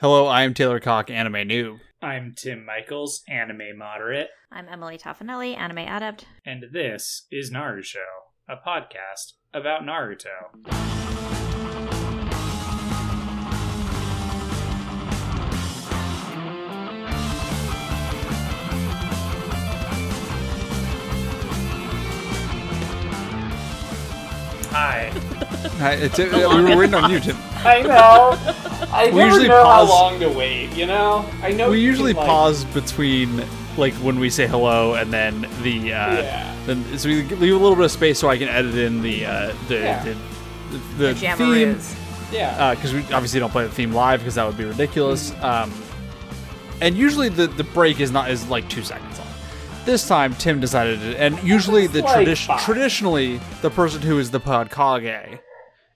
Hello, I am Taylor Cock, anime noob. I'm Tim Michaels, anime moderate, I'm Emily Toffanelli, anime adept. and this is Naruto, Show, a podcast about Naruto. Hi. Hi, it's, uh, we were waiting on you, Tim. I know. I We never usually know pause- how long to wait. You know. I know. We usually can, like- pause between like when we say hello and then the uh, Yeah. then so we leave a little bit of space so I can edit in the uh, the, Yeah. the the, The theme Jamaroos. Yeah. because we obviously don't play the theme live because that would be ridiculous. Um, and usually the the break is not is like two seconds long. This time Tim decided to, and usually the like tradition traditionally the person who is the podkage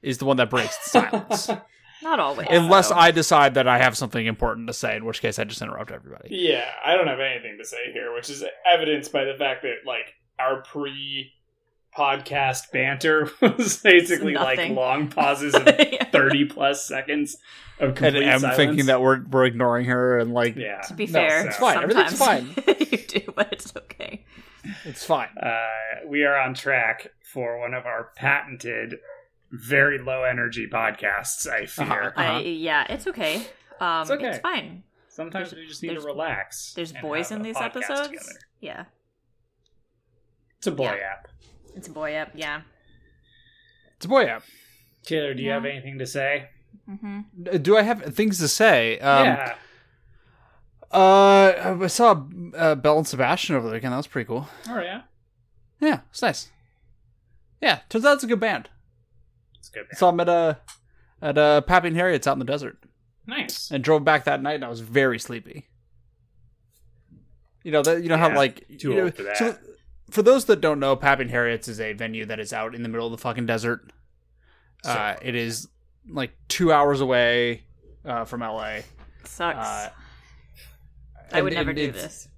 is the one that breaks the silence. Not always. Unless though. I decide that I have something important to say, in which case I just interrupt everybody. Yeah, I don't have anything to say here, which is evidenced by the fact that like our pre podcast banter was basically like long pauses of Yeah. 30 plus seconds of And complete I'm silence. thinking that we're we're ignoring her and like yeah. To be No, fair, it's fine. Everything's fine you do, but it's okay. it's fine. Uh, we are on track for one of our patented very low energy podcasts, I fear. Uh-huh. I, yeah, it's okay. Um, It's okay. It's fine. Sometimes There's- we just need to relax. There's boys in these episodes. together. Yeah, It's a boy Yeah. app. it's a boy app. Yeah. It's a boy app. Taylor, do you Yeah. have anything to say? Mm-hmm. Do I have things to say? Um, yeah. Uh, I saw uh, Belle and Sebastian over the weekend. That was pretty cool. Oh, yeah. Yeah, it's nice. Yeah, turns out it's a good band. It's good. man. Saw them at uh, at uh, Pappy and Harriet's out in the desert, Nice. and drove back that night, and I was very sleepy. You know that you know how like too you know- old for that. So, for those that don't know, Pappy and Harriet's is a venue that is out in the middle of the fucking desert. So uh, it is like two hours away uh, from LA. Sucks. Uh, I would and- never and do this.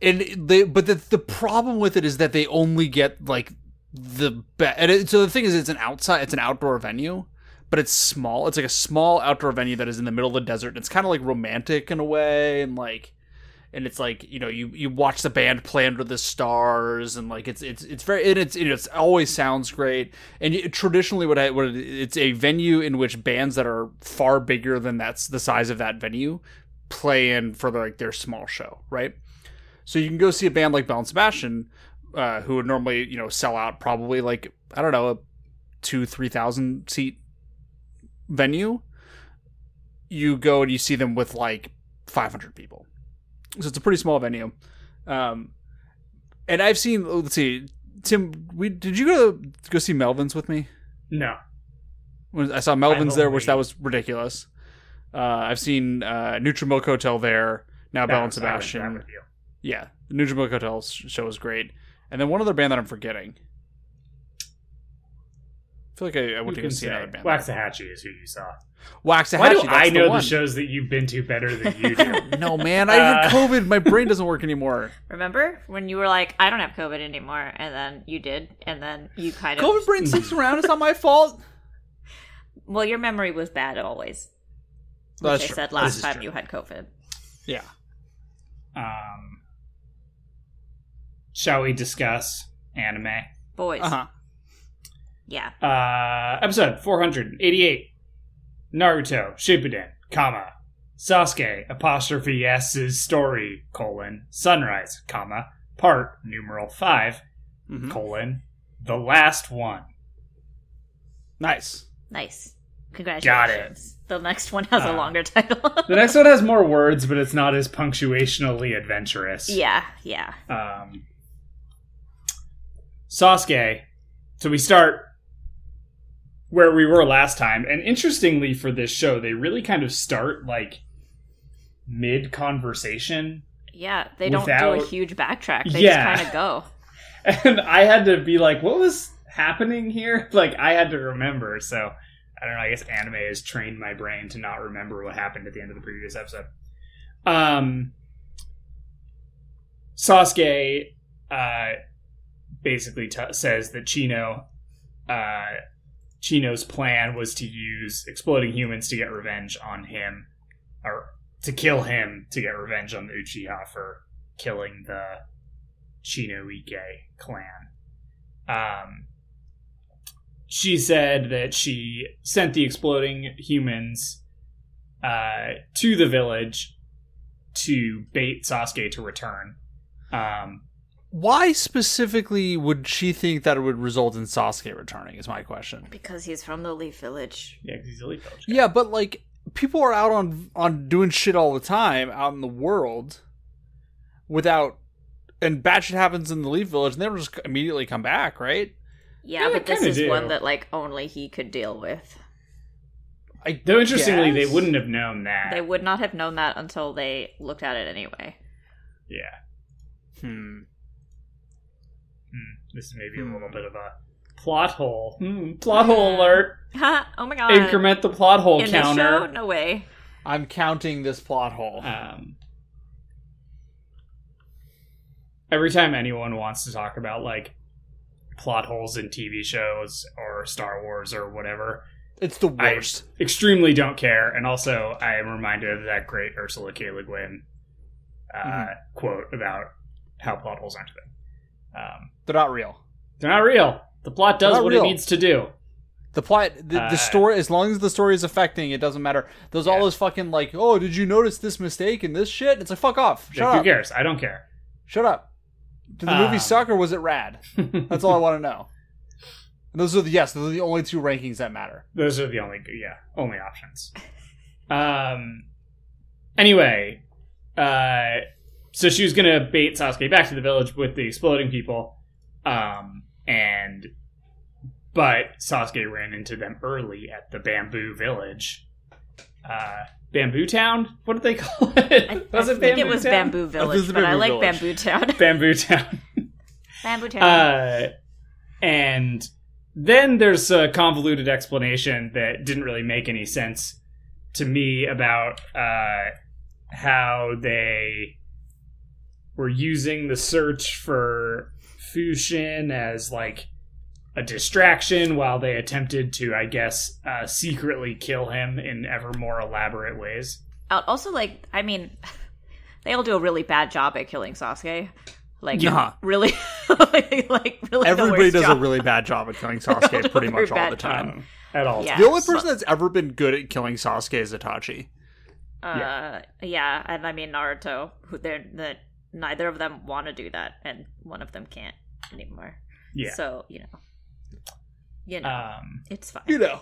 and they but the the problem with it is that they only get like the be- and it, so the thing is it's an outside it's an outdoor venue but it's small it's like a small outdoor venue that is in the middle of the desert And it's kind of like romantic in a way and like and it's like you know you you watch the band play under the stars and like it's it's it's very and it's it's always sounds great and you, traditionally what I what it, it's a venue in which bands that are far bigger than that's the size of that venue play in for their, like their small show right? So you can go see a band like Belle and Sebastian, uh, who would normally, you know, sell out probably like I don't know a two three thousand seat venue. You go and you see them with like five hundred people, so it's a pretty small venue. Um, and I've seen. Let's see, Tim. We did you go go see Melvins with me? No. When I saw Melvins there, which that was ridiculous. Uh, I've seen uh, Neutral Milk Hotel there. Now Belle and No, I was Sebastian. Yeah, the Neutral Milk Hotel show was great, and then one other band that I'm forgetting. I feel like I, I went You to go see say another band. Waxahatchee is who you saw. Waxahatchee. Why do that's I the know one. the shows that you've been to better than you do? No, man, I had Uh, COVID. My brain doesn't work anymore. Remember when you were like, "I don't have COVID anymore," and then you did, and then you kind of. COVID brain sticks around. It's not my fault. Well, your memory was bad always. Which That's I true. said last time true. you had COVID. Yeah. um, shall we discuss anime? Boys. Uh huh. Yeah. Uh, episode 488. Naruto, Shippuden, comma. Sasuke, apostrophe S's story, colon, sunrise, comma, part, numeral 5, Mhm. colon, the last one. Nice. Nice. Congratulations. The next one has a Uh, longer title. The next one has more words, but it's not as punctuationally adventurous. yeah, yeah. um, Sasuke. So we start where we were last time, and interestingly for this show, they really kind of start like mid conversation, Yeah, they don't do a huge backtrack. They Yeah. just kind of go. and I had to be like, "What was happening here?" Like I had to remember. So I don't know. I guess anime has trained my brain to not remember what happened at the end of the previous episode. Um, Sasuke uh, basically t- says that Chino, uh, Chino's plan was to use exploding humans to get revenge on him, or to kill him to get revenge on the Uchiha for killing the Chinoike clan. Um, she said that she sent the exploding humans uh, to the village to bait Sasuke to return. Um, Why specifically would she think that it would result in Sasuke returning? Is my question. Because he's from the Leaf Village. yeah, 'cause he's a Leaf Village. Yeah, but like people are out on on doing shit all the time out in the world without and bad shit happens in the Leaf Village and they don't just immediately come back, right? Yeah, Yeah, but this is do. one that like only he could deal with. I Though interestingly, guess. they wouldn't have known that. They would not have known that until they looked at it anyway. yeah. Hmm. Hmm. This is maybe Hmm. a little bit of a plot hole. Hmm. Plot hole alert. Ha! oh my god! Increment the plot hole In counter. the show, no way. I'm counting this plot hole. Um, every time anyone wants to talk about like plot holes in TV shows or Star Wars or whatever, It's the I worst. extremely don't care. And also, I am reminded of that great Ursula K. Le Guin uh, Mhm. quote about how plot holes aren't a thing. Um, They're not real. they're not real. The plot does what real. it needs to do. The plot, the, Uh, the story, as long as the story is affecting, it doesn't matter. There's all those fucking like, oh, did you notice this mistake and this shit? It's like, fuck off. Shut Like, who cares? I don't care. Shut up. Did the movie Um, suck or was it rad? That's all I want to know. And those are the yes, those are the only two rankings that matter. Those are the only yeah only options. Um. Anyway, uh, so she was gonna bait Sasuke back to the village with the exploding people, um, and but Sasuke ran into them early at the Bamboo Village, uh, Bamboo Town. What did they call it? I, was I it think Bamboo it was Town? Bamboo This Village, is but I like Village. Bamboo Town. Bamboo Town. Bamboo Town. Uh, and then there's a convoluted explanation that didn't really make any sense to me about uh, how they were using the search for Fushin as like a distraction while they attempted to, I guess, uh, secretly kill him in ever more elaborate ways. Also, like, I mean, they all do a really bad job at killing Sasuke. Like, Yeah. really, like, like, really. Everybody worst does a really bad job at killing Sasuke pretty much all the time. At all. Yeah. The only so- person that's ever been good at killing Sasuke is Itachi. Uh, yeah. and I mean Naruto, who they're that neither of them want to do that, and one of them can't anymore. Yeah. So you know, you know, Um, it's fine. You know.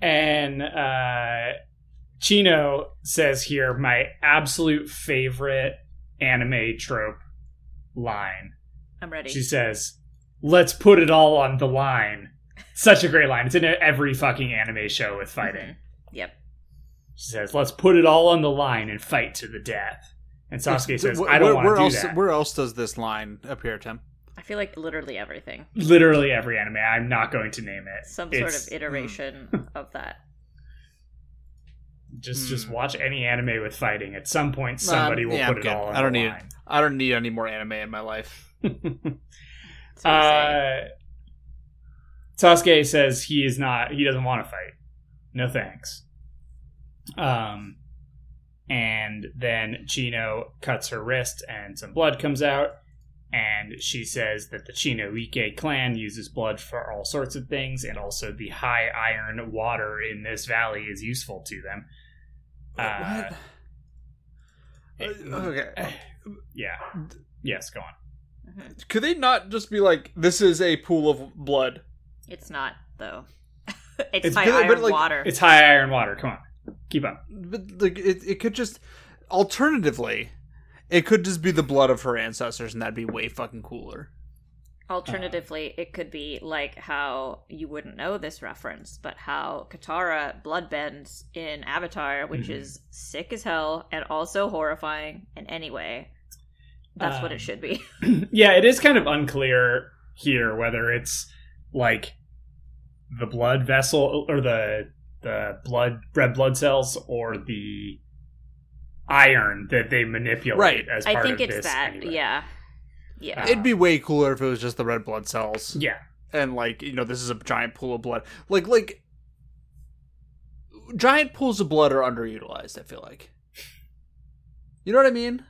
And uh, Chino says here my absolute favorite anime trope line. I'm ready. She says, "Let's put it all on the line." Such a great line. It's in every fucking anime show with fighting. Mhm. Yep. She says, "Let's put it all on the line and fight to the death." And Sasuke says, Wh- "I don't where, want to do else, that." Where else does this line appear, Tim? I feel like literally everything. Literally every anime. I'm not going to name it. Some It's- sort of iteration of that. Just just Hmm. watch any anime with fighting. At some point, somebody Um, will yeah, put I'm it good. all on I don't the need line. I don't need any more anime in my life. So Uh, Sasuke says he is not. He doesn't want to fight. No thanks. Um, and then Chino cuts her wrist, and some blood comes out. And she says that the Chinoike clan uses blood for all sorts of things, and also the high iron water in this valley is useful to them. Uh, what? it- Uh, okay. yeah. Yes, go on. Could they not just be like, this is a pool of blood? It's not though. it's, It's high good, but, iron like, water. It's high iron water. Come on, keep up. But like, it, it could just, alternatively, it could just be the blood of her ancestors, and that'd be way fucking cooler. Alternatively, it could be like how you wouldn't know this reference, but how Katara bloodbends in Avatar, which Mhm. is sick as hell and also horrifying in any way. That's what Um, it should be. yeah, it is kind of unclear here whether it's like the blood vessel or the the blood red blood cells or the iron that they manipulate Right. as I part think of it's this. that. anyway. Yeah. Yeah. Uh, It'd be way cooler if it was just the red blood cells, Yeah. and like, you know, this is a giant pool of blood. Like, like, giant pools of blood are underutilized. I feel like. You know what I mean?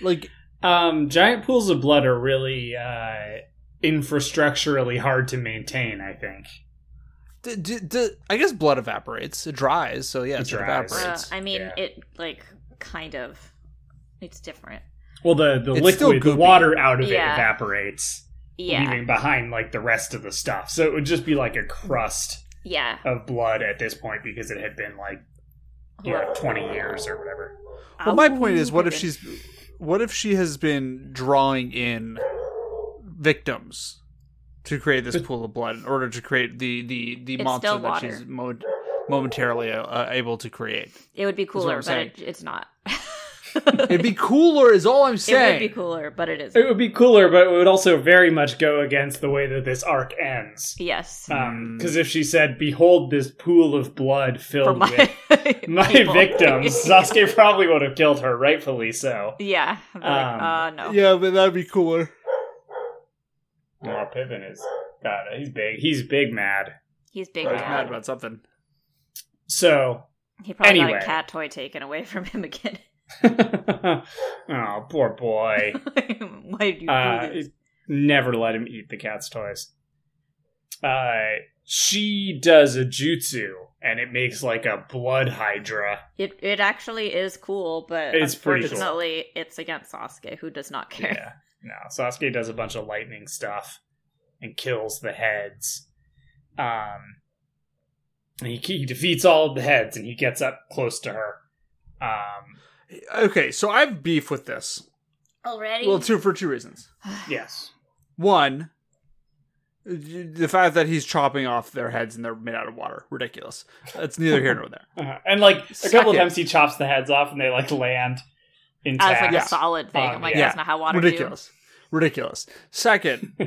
Like Um, giant pools of blood are really uh, infrastructurally hard to maintain. I think. D- d- d- I guess blood evaporates. It dries, so yeah, It it, dries. Uh, evaporates. I mean, Yeah. it like kind of. It's different. Well, the the It's liquid, the water out of Yeah. it evaporates, Yeah, leaving behind like the rest of the stuff. So it would just be like a crust yeah. of blood at this point because it had been like you know twenty years or whatever. well, my point is, what if she's, what if she has been drawing in victims to create this pool of blood in order to create the the the It's monster that she's mo- momentarily uh, able to create? It would be cooler, but it, it's not. It'd be cooler, is all I'm saying. It would be cooler, but it It isn't. would be cooler, but it would also very much go against the way that this arc ends. Yes, Because if she said, "Behold this pool of blood filled my with my victims," Sasuke probably would have killed her, rightfully so. yeah, I'd like, Um, uh, no. Yeah, but that'd be cooler. Oh, Pippin is God. He's big. He's big mad. He's big I was mad mad. about something. So, He probably got a cat toy taken away from him again. oh, poor boy. Why did you Uh, do this? never let him eat the cat's toys. Uh, she does a jutsu, and it makes like a blood hydra. It it actually is cool, but It's pretty cool. unfortunately, it's against Sasuke, who does not care. Yeah. No, Sasuke does a bunch of lightning stuff and kills the heads. Um, and he, he defeats all of the heads, and he gets up close to her. Um, Okay, so I have beef with this. Already? Well, two for two reasons. yes. One, the fact that he's chopping off their heads and they're made out of water, ridiculous. That's neither here nor there. Uh-huh. And like a couple of times, he chops the heads off, and they like land intact. As like Yeah. a solid thing. Um, I'm like, yeah. that's not how water ridiculous, ridiculous. Second,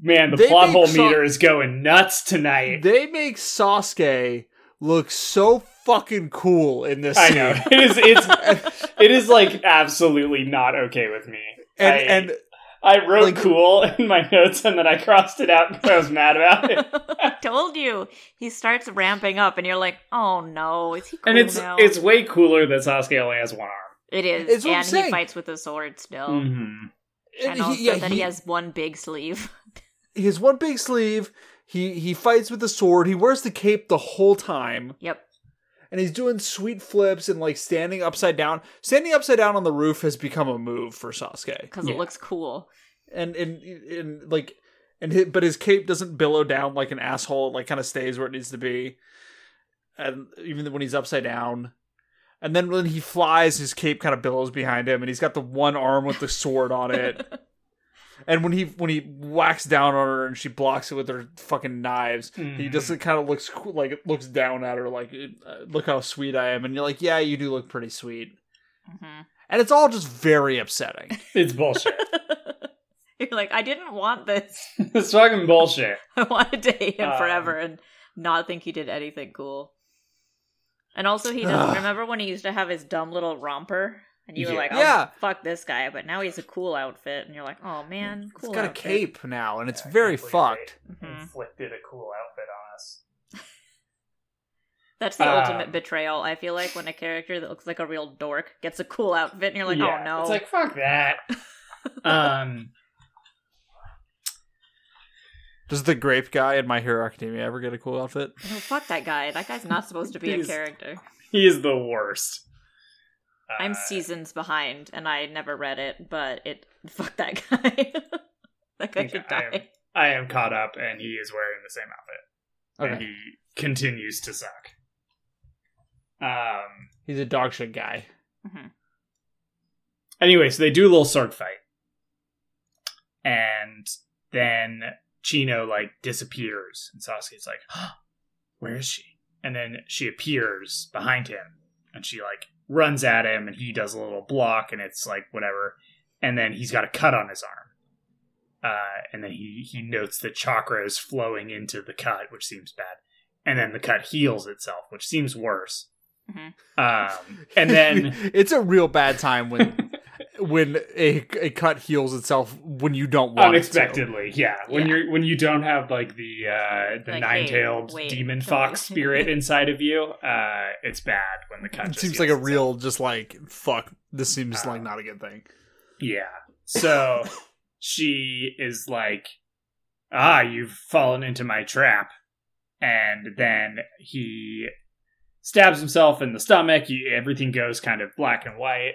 Man, the They plot hole so- meter is going nuts tonight. they make Sasuke look so fucking cool in this. I scene. know it is. It's it is like absolutely not okay with me. and I, and I wrote like- cool in my notes, and then I crossed it out because I was mad about it. I told you. He starts ramping up, and you're like, oh no, is he cool And it's now? it's way cooler that Sasuke only has one arm. It is, It's and he fights with a sword still, Mm-hmm. and and also he, yeah, that he, he has one big sleeve. he has one big sleeve. He he fights with a sword. He wears the cape the whole time. yep. and he's doing sweet flips and like standing upside down. Standing upside down on the roof has become a move for Sasuke, Because Yeah. it looks cool. and and and like and his, but his cape doesn't billow down like an asshole. It like kind of stays where it needs to be, and even when he's upside down. And then when he flies, his cape kind of billows behind him, and he's got the one arm with the sword on it. And when he when he whacks down on her and she blocks it with her fucking knives, he Mhm. just kind of looks like it looks down at her like uh, look how sweet I am, and you're like, yeah, you do look pretty sweet, hmm and it's all just very upsetting. It's bullshit. You're like, I didn't want this. it's fucking bullshit. I wanted to hate him Um, forever and not think he did anything cool. And also, he doesn't Ugh. remember when he used to have his dumb little romper, and you were Yeah. like, "Oh, Yeah. fuck this guy," but now he's a cool outfit, and you're like, "Oh man, cool." it's got a outfit." cape now, and it's Yeah, very can't fucked. Mhm. Inflicted a cool outfit on us. That's the Uh, ultimate betrayal. I feel like when a character that looks like a real dork gets a cool outfit, and you're like, Yeah, "Oh no!" It's like fuck that. um. Does the grape guy in My Hero Academia ever get a cool outfit? oh, fuck that guy. That guy's not supposed to be a character. He is the worst. I'm Uh, seasons behind, and I never read it, but it fuck that guy. that guy Okay, should I am- die. I am caught up, and he is wearing the same outfit, and he continues to suck. Um. he's a dog shit guy. Anyway, so they do a little sword fight, and then Chino like disappears, and Sasuke's like, "Where is she?" And then she appears behind him, and she like runs at him, and he does a little block, and it's like whatever, and then he's got a cut on his arm, uh, and then he he notes the chakra is flowing into the cut, which seems bad, and then the cut heals itself, which seems worse. Mhm. Um, and then it's a real bad time when when a a cut heals itself when you don't want it to. unexpectedly yeah when Yeah. you're when you don't have like the uh the Like, nine-tailed hey, wait, demon fox do- spirit inside of you uh it's bad when the cut It just seems heals like a itself. real just like fuck. This seems Uh, like not a good thing. yeah so she is like ah you've fallen into my trap and then he stabs himself in the stomach you, everything goes kind of black and white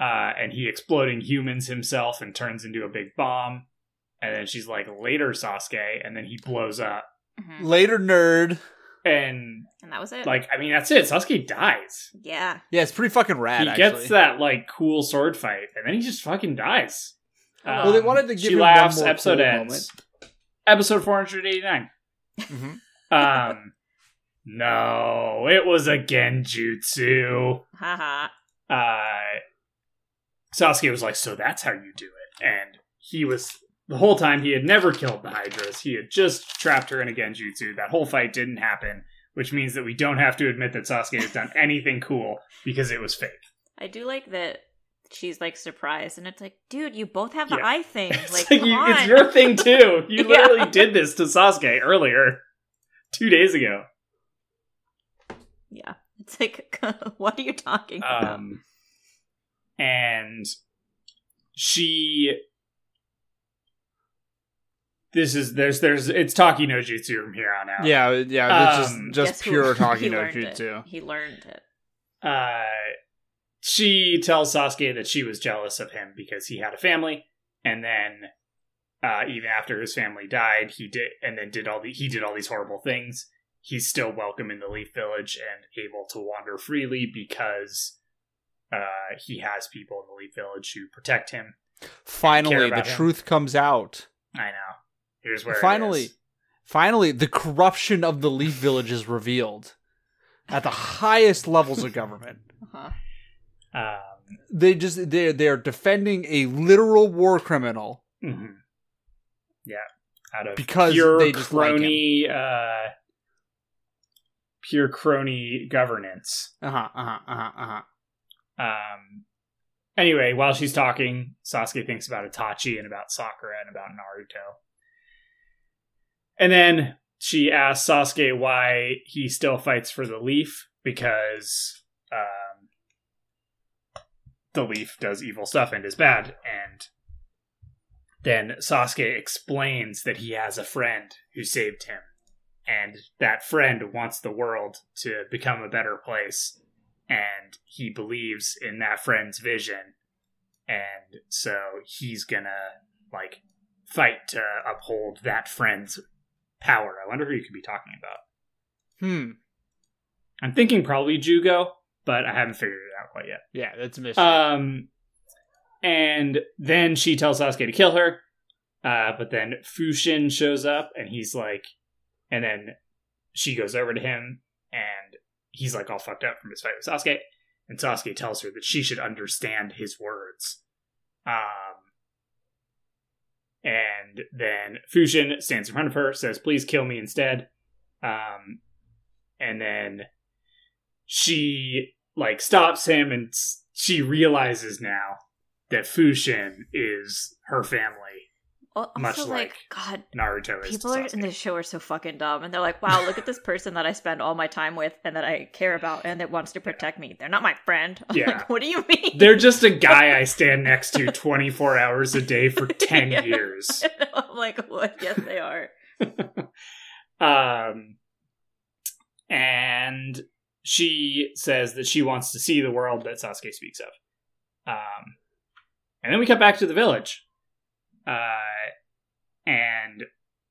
uh, and he exploding humans himself and turns into a big bomb and then she's like later sasuke and then he blows up Mhm. Later, nerd. and And that was it. like i mean that's it sasuke dies yeah. Yeah, it's pretty fucking rad. he actually. gets that like cool sword fight and then he just fucking dies Um, Well, they wanted to give she him one laughs more episode cool ends episode 489 Mhm. um no it was a genjutsu Haha. uh sasuke was like so that's how you do it and he was the whole time he had never killed the hydras he had just trapped her in a genjutsu that whole fight didn't happen which means that we don't have to admit that sasuke has done anything cool because it was fake I do like that she's like surprised, and it's like, dude, you both have the Yeah. eye thing. It's, Like, come you, it's your thing too. You Yeah. literally did this to Sasuke earlier, two days ago. Yeah. It's like, what are you talking um, about? And she. This is there's there's it's talking no Jutsu from here on out. Yeah, yeah, it's Um, just just pure talking no learned it. He learned it. uh, she tells Sasuke that she was jealous of him because he had a family, and then uh, even after his family died, he did, and then did all the he did all these horrible things. He's still welcome in the Leaf Village and able to wander freely because uh, he has people in the Leaf Village who protect him. Finally, the him. truth comes out. I know. Here's where finally, is. finally, the corruption of the Leaf Village is revealed at the highest levels of government. Uh-huh. Um, They just they they are defending a literal war criminal mhm. Yeah, out of because pure they just like crony, uh, pure crony governance. Uh huh. Uh huh. Uh huh. Uh huh. Um. Anyway, while she's talking, Sasuke thinks about Itachi and about Sakura and about Naruto. And then she asks Sasuke why he still fights for the Leaf because um, the Leaf does evil stuff and is bad. And then Sasuke explains that he has a friend who saved him. And that friend wants the world to become a better place and he believes in that friend's vision and so he's gonna like fight to uphold that friend's power i wonder who you could be talking about Hmm. i'm thinking probably jugo but i haven't figured it out quite yet Yeah, that's a mystery. um and then she tells sasuke to kill her uh but then fushin shows up and he's like and then she goes over to him and he's like all fucked up from his fight with Sasuke, and Sasuke tells her that she should understand his words. Um, and then Fushin stands in front of her, says, "Please kill me instead." Um, and then she like stops him, and she realizes now that Fushin is her family. Well, Much also, like like, God, Naruto is. people are, in this show are so fucking dumb, and they're like, "Wow, look at this person that I spend all my time with and that I care about and that wants to protect me. They're not my friend." I'm Yeah. like, what do you mean? They're just a guy I stand next to 24 hours a day for 10 Yeah. years. I'm like, what? Yes, they are. Um, and she says that she wants to see the world that Sasuke speaks of. Um, and then we cut back to the village. Uh, and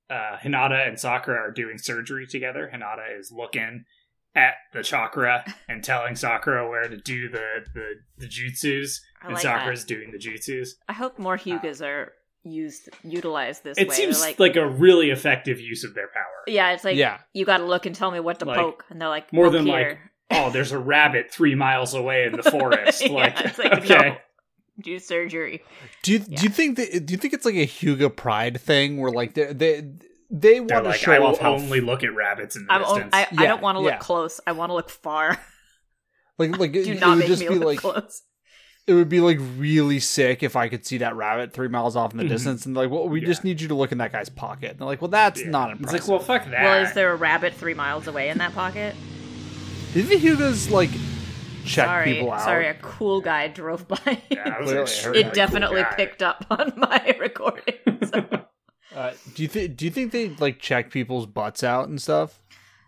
uh, Hinata and Sakura are doing surgery together. Hinata is looking at the chakra and telling Sakura where to do the, the, the jutsus. I and like Sakura's that. doing the jutsus. I hope more Hyugas are used utilized this It way. seems like, like, a really effective use of their power. yeah, it's like yeah. you got to look and tell me what to Like, poke, and they're like, more poke than, like, here. oh, there's a rabbit three miles away in the forest. Yeah, like, it's like, okay, no, do surgery. Do you Yeah. do you think that do you think it's like a Hyuga Pride thing where like they they they want to like, show I will off how only look at rabbits in the I'm, o- distance. I, I Yeah, don't want to look yeah. close. I want to look far. like like do it, it not would make just me be look like close. it would be like really sick if I could see that rabbit three miles off in the Mhm. distance and like, well, we Yeah. just need you to look in that guy's pocket. And they're like, well, that's Yeah. not It's impressive. like, well, fuck that. Well, is there a rabbit three miles away in that pocket? Did the Hyugas like check sorry, people out? sorry, a cool guy drove by. Yeah, I was Clearly, it definitely guy. picked up on my recording. so. Uh, do you think? Do you think they like check people's butts out and stuff?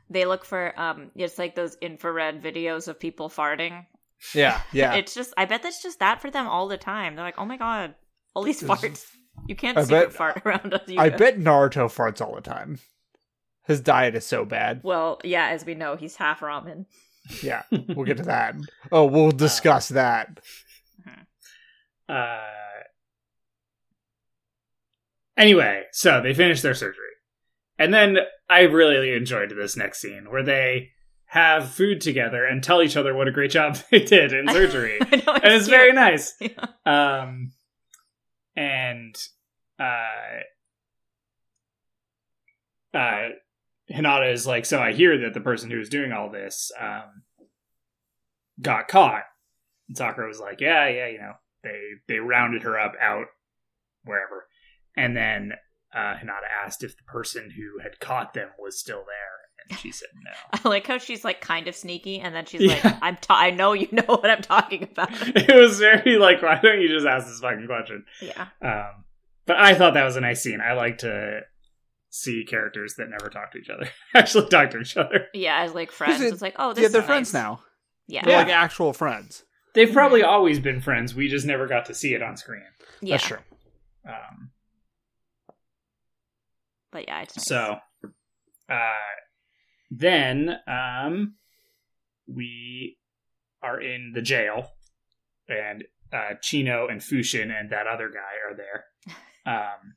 they look for um, it's like those infrared videos of people farting. Yeah, yeah. It's just, I bet that's just that for them all the time. They're like, oh my god, all these farts. You can't I secret bet- fart around us. I bet Naruto farts all the time. His diet is so bad. Well, yeah, as we know, he's half ramen. Yeah, we'll get to that. Oh, we'll discuss that. Uh, anyway, so they finish their surgery. And then I really enjoyed this next scene where they have food together and tell each other what a great job they did in surgery. I know, and it's cute. very nice. Yeah. Um, and uh, uh, Hinata is like, so I hear that the person who was doing all this um, got caught. And Sakura was like, yeah, yeah, you know, they they rounded her up out wherever, and then uh, Hinata asked if the person who had caught them was still there, and she said no. I like how she's like kind of sneaky, and then she's Yeah. like, "I'm, ta- I know you know what I'm talking about." it was very like, why don't you just ask this fucking question? Yeah, Um, but I thought that was a nice scene. I like to see characters that never talk to each other actually talk to each other. yeah, as like friends, it- it's like, oh, this yeah, is they're friends nice. now. Yeah, They're Yeah. like actual friends. They've probably always been friends. We just never got to see it on screen. yeah, That's true. Um, but yeah, it's nice. So, uh, then um, we are in the jail, and uh, Chino and Fushin and that other guy are there. Um,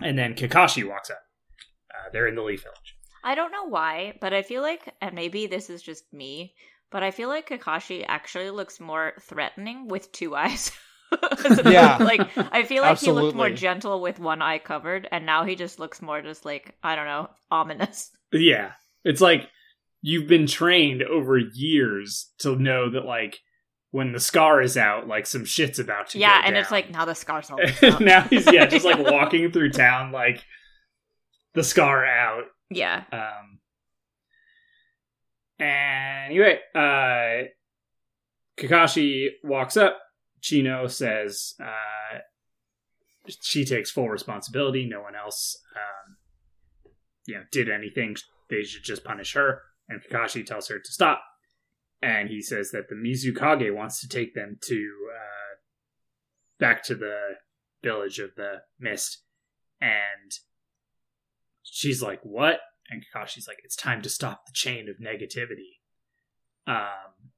and then Kakashi walks up. Uh, they're in the Leaf Village. I don't know why, but I feel like, and maybe this is just me, but I feel like Kakashi actually looks more threatening with two eyes. Yeah. like I feel like he looked more gentle with one eye covered, and now he just looks more just like I don't know, ominous. Yeah, it's like you've been trained over years to know that, like, when the scar is out, like some shit's about to. yeah, and it's like now the scars all out. now he's yeah, just like walking through town, like the scar out. yeah, Um. And anyway, uh, Kakashi walks up. Chino says, uh, she takes full responsibility. No one else, um, you know, did anything. They should just punish her. And Kakashi tells her to stop. And he says that the Mizukage wants to take them to uh, back to the village of the mist. And she's like, "What?" And Kakashi's like, "It's time to stop the chain of negativity." Um,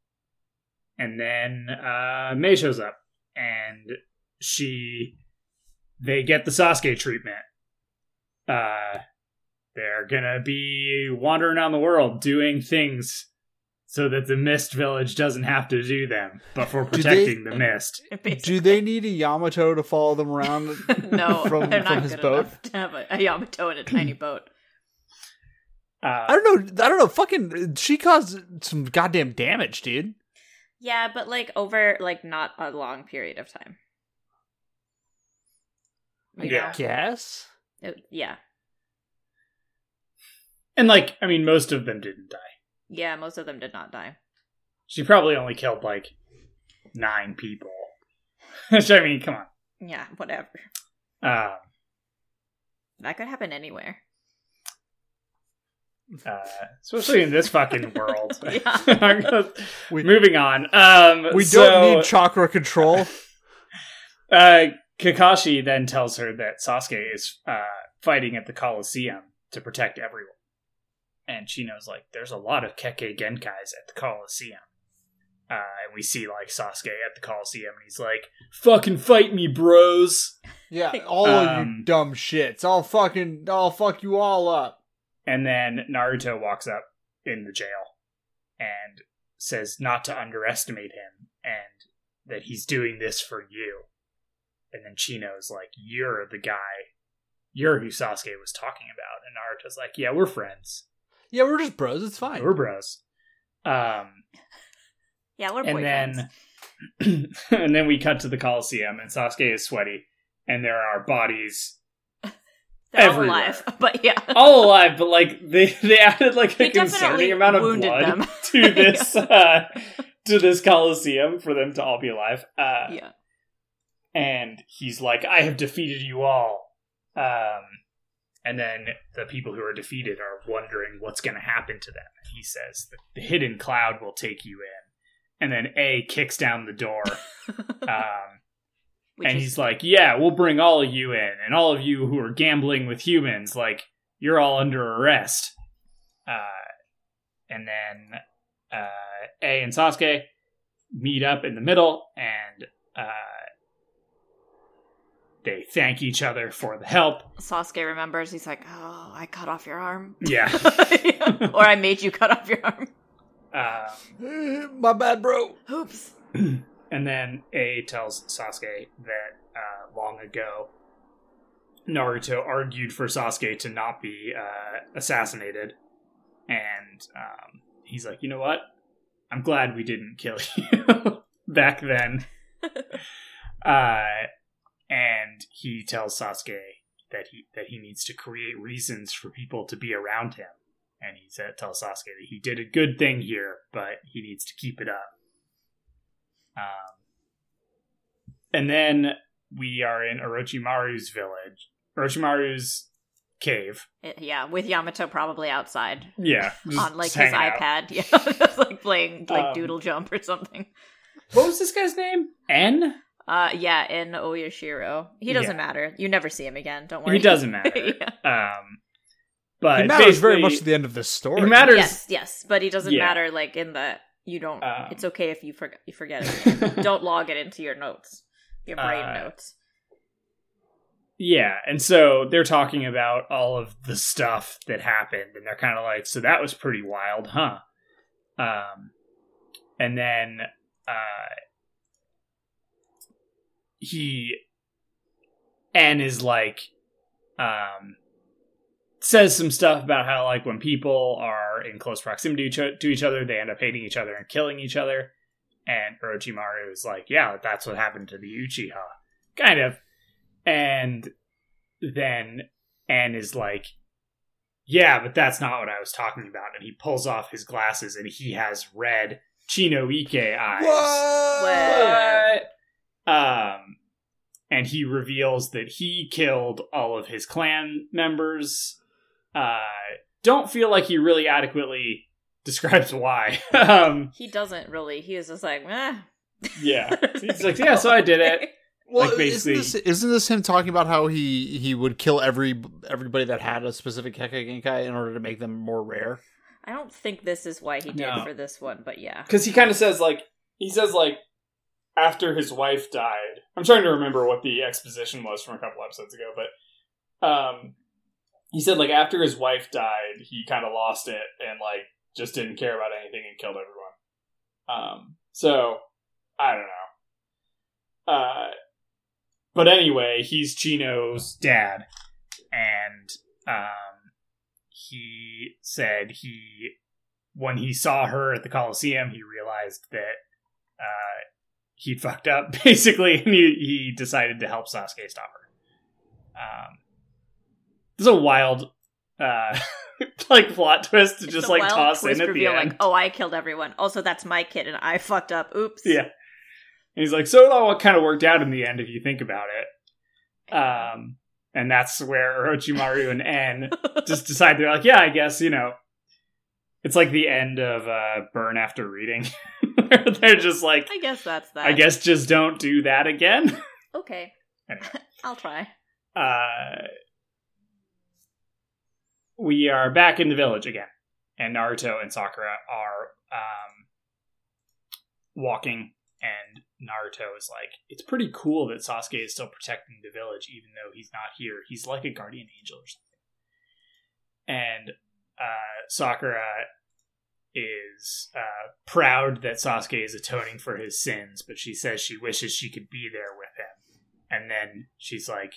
and then uh, Mei shows up, and she, they get the Sasuke treatment. Uh, they're gonna be wandering around the world doing things so that the Mist Village doesn't have to do them, but for Do they- protecting the Mist. Do they need a Yamato to follow them around? no, from, they're from not his good boat? enough to have a, a Yamato in a tiny boat. Uh, I don't know. I don't know. Fucking, she caused some goddamn damage, dude. Yeah, but like over like not a long period of time. You Yeah. know? Guess. It- yeah, and like, I mean, most of them didn't die. Yeah. Most of them did not die. She probably only killed like nine people. Which I mean, come on. Yeah, whatever. Um, That could happen anywhere. uh, especially in this fucking world. Yeah. We- Moving on. Um, We so, don't need chakra control. Uh, Kakashi then tells her that Sasuke is uh, fighting at the Coliseum to protect everyone. And Chino's like, there's a lot of Kekkei Genkais at the Coliseum. Uh, and we see like Sasuke at the Coliseum, and he's like, "Fucking fight me, bros!" Yeah, all of Um, you dumb shits. I'll fucking, I'll fuck you all up. And then Naruto walks up in the jail and says not to underestimate him, and that he's doing this for you. And then Chino's like, "You're the guy. You're who Sasuke was talking about." And Naruto's like, "Yeah, we're friends. Yeah, we're just bros. It's fine. We're bros." Um, Yeah, we're and boyfriends. then and then we cut to the Coliseum, and Sasuke is sweaty, and there are bodies They're all alive, but yeah. all alive, but like they they added like a He concerning amount of blood them. to this uh, to this Coliseum for them to all be alive. Uh, yeah. and he's like, "I have defeated you all." Um, and then the people who are defeated are wondering what's going to happen to them. And he says, "The hidden cloud will take you in." And then A kicks down the door, um, and is- he's like, "Yeah, we'll bring all of you in, and all of you who are gambling with humans, like you're all under arrest." Uh, and then uh, A and Sasuke meet up in the middle, and uh, they thank each other for the help. Sasuke remembers. He's like, "Oh, I cut off your arm." Yeah. Yeah. or I made you cut off your arm. Um, My bad, bro. Oops. And then A tells Sasuke that uh, long ago Naruto argued for Sasuke to not be uh, assassinated, and um, he's like, you know what? I'm glad we didn't kill you back then. uh, and he tells Sasuke that he that he needs to create reasons for people to be around him, and he said, tells Sasuke that he did a good thing here, but he needs to keep it up. Um, and then we are in Orochimaru's village, Orochimaru's cave. Yeah, with Yamato probably outside Yeah, on like his hanging out. iPad. Yeah, just like playing like Um, Doodle Jump or something. What was this guy's name? En. Uh, yeah, En Oyashiro. He doesn't Yeah. matter. You never see him again. Don't worry. He doesn't matter. yeah. Um, but He matters very much to the end of the story. He matters. Yes, yes, but he doesn't Yeah. matter like in the you don't. Um, it's okay if you forget. You forget it. don't log it into your notes, your brain Uh, notes. Yeah, and so they're talking about all of the stuff that happened, and they're kind of like, "So that was pretty wild, huh?" Um, and then uh, he En is like, um, says some stuff about how like when people are in close proximity to each- other, they end up hating each other and killing each other. And Orochimaru is like, "Yeah, that's what happened to the Uchiha." Kind of. And then En is like, Yeah, but that's not what I was talking about. And he pulls off his glasses and he has red Chinoike eyes. What? Um, and he reveals that he killed all of his clan members. Uh, don't feel like he really adequately describes why. um, He doesn't really. He is just like, eh. yeah. He's like, yeah, so I did it. Well, Like, basically- isn't this, isn't this him talking about how he he would kill every everybody that had a specific Kekkei Genkai in order to make them more rare? I don't think this is why he did No. for this one, but yeah. because he kind of says like he says like after his wife died. I'm trying to remember what the exposition was from a couple episodes ago but um he said like after his wife died he kind of lost it and like just didn't care about anything and killed everyone. Um so i don't know. Uh but anyway he's chino's dad and um he said he when he saw her at the Coliseum, he realized that uh, he'd fucked up, basically, and he, he decided to help Sasuke stop her. Um, this is a wild, uh, like plot twist to It's just like toss in at the end. Like, oh, I killed everyone. Also, that's my kid, and I fucked up. Oops. Yeah, and he's like, so it all kind of worked out in the end if you think about it. Um, and that's where Orochimaru and En just decide they're like, yeah, I guess you know, it's like the end of uh, Burn After Reading. They're just like, I guess that's that. I guess just don't do that again. Okay. Anyway. I'll try. Uh, we are back in the village again, and Naruto and Sakura are um, walking, and Naruto is like, "It's pretty cool that Sasuke is still protecting the village, even though he's not here. He's like a guardian angel or something." And uh, Sakura is uh, proud that Sasuke is atoning for his sins, but she says she wishes she could be there with him. And then she's like,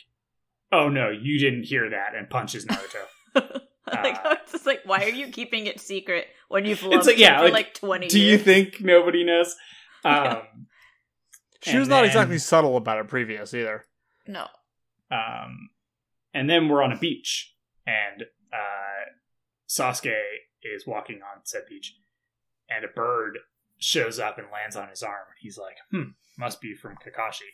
"Oh no, you didn't hear that," and punches Naruto. like, Uh, it's just like, why are you keeping it secret when you've loved like, him yeah, for like, like twenty Do you think nobody knows? Um, She And was not then- exactly subtle about it previous either. No. Um, and then we're on a beach, and uh, Sasuke is walking on said beach, and a bird shows up and lands on his arm. He's like, "Hmm, must be from Kakashi."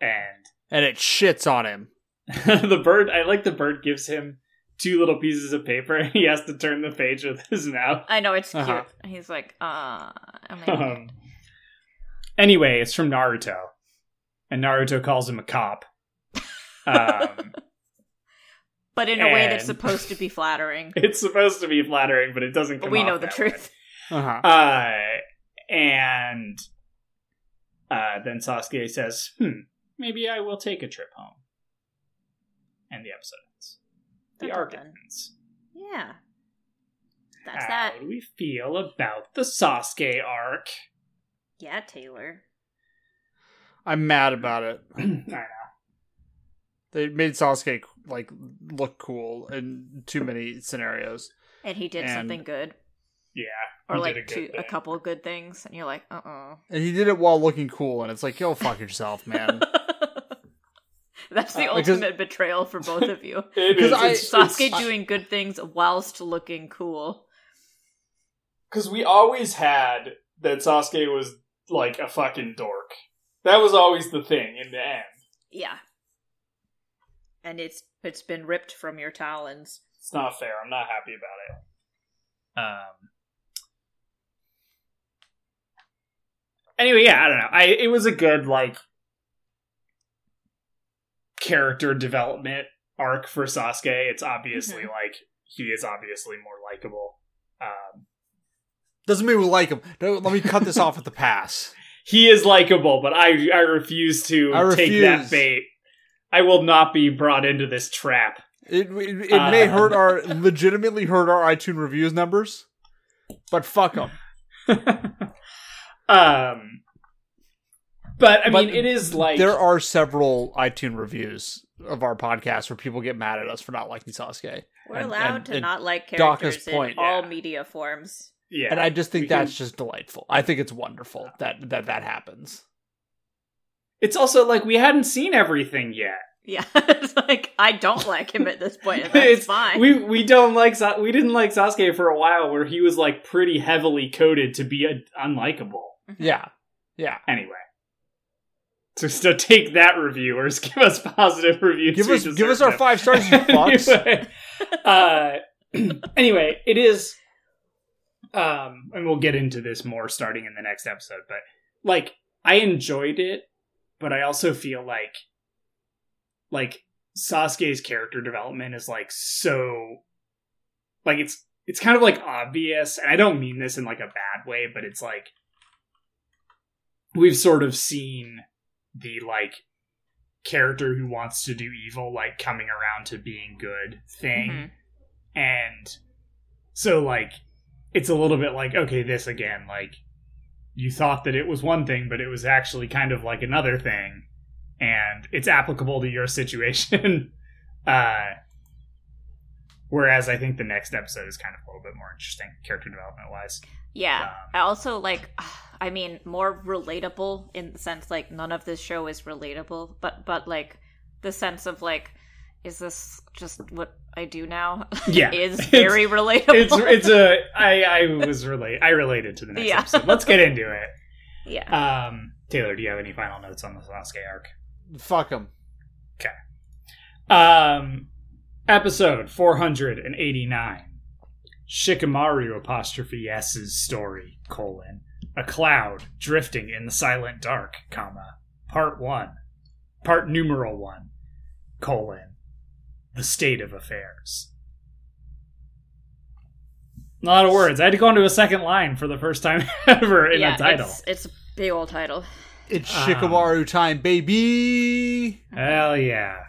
And And it shits on him. the bird, I like the bird gives him two little pieces of paper, and he has to turn the page with his mouth. I know it's cute. Uh-huh. He's like, uh, Um, anyway, it's from Naruto, and Naruto calls him a cop. Um, but in a way that's supposed to be flattering. it's supposed to be flattering, but it doesn't. But Come we off know the that truth. Uh-huh. Uh, and uh, then Sasuke says, "Hmm, maybe I will take a trip home." And the episode ends. The Dun, dun, arc dun. ends. Yeah. That's How that. do we feel about the Sasuke arc? Yeah, Taylor. I'm mad about it. I know. They made Sasuke like look cool in too many scenarios. And he did And- something good. Yeah, Or he like did a, two, good a couple of good things. And you're like, uh uh And he did it while looking cool, and it's like, yo, fuck yourself, man. That's the Uh, because- ultimate betrayal for both of you. Because is. It's, Sasuke it's- doing good things whilst looking cool. Because we always had that Sasuke was like a fucking dork. That was always the thing in the end. Yeah. And it's it's been ripped from your talons. It's not fair. I'm not happy about it. Um. Anyway, yeah, I don't know. I it was a good like character development arc for Sasuke. It's obviously Mhm. like he is obviously more likable. Um, Doesn't mean we like him. No, let me cut this off at the pass. he is likable, but I I refuse to I take that bait. I will not be brought into this trap. It it, it may Uh. hurt our legitimately hurt our iTunes reviews numbers, but fuck them. um, but I But mean, it is like there are several iTunes reviews of our podcast where people get mad at us for not liking Sasuke, We're And- allowed and- to and not like Daka's characters in point, all yeah. media forms. yeah, and I just think we can- that's just delightful. I think it's wonderful that that that happens. It's also like we hadn't seen everything yet. Yeah, it's like I don't like him at this point. And that's It's- fine. We we don't like Sa- we didn't like Sasuke for a while, where he was like pretty heavily coded to be a- unlikable. Yeah, yeah. Anyway, so so take that, reviewers. Give us positive reviews. Give us give us our them. five stars, you fucks. anyway, uh, anyway, it is. Um, and we'll get into this more starting in the next episode. But like, I enjoyed it, but I also feel like, like Sasuke's character development is like so, like it's it's kind of like obvious, and I don't mean this in like a bad way, but it's like we've sort of seen the like character who wants to do evil like coming around to being good thing Mhm. and so like it's a little bit like okay this again like you thought that it was one thing but it was actually kind of like another thing and it's applicable to your situation uh whereas i think the next episode is kind of a little bit more interesting character development wise Yeah. Um, I also like I mean more relatable in the sense like none of this show is relatable, but but like the sense of like is this just what I do now? Yeah. is It's- very relatable. it's it's a i i was relate i related to the next Yeah. episode let's get into it yeah. um taylor do you have any final notes on the sasuke arc Fuck them. Um, episode 489. Shikamaru apostrophe S's story, colon. A cloud drifting in the silent dark, comma. Part 1. Part numeral 1, colon. The state of affairs. A lot of words. I had to go into a second line for the first time ever in yeah, a title. It's, it's a big old title. It's Um, Shikamaru time, baby. Hell yeah.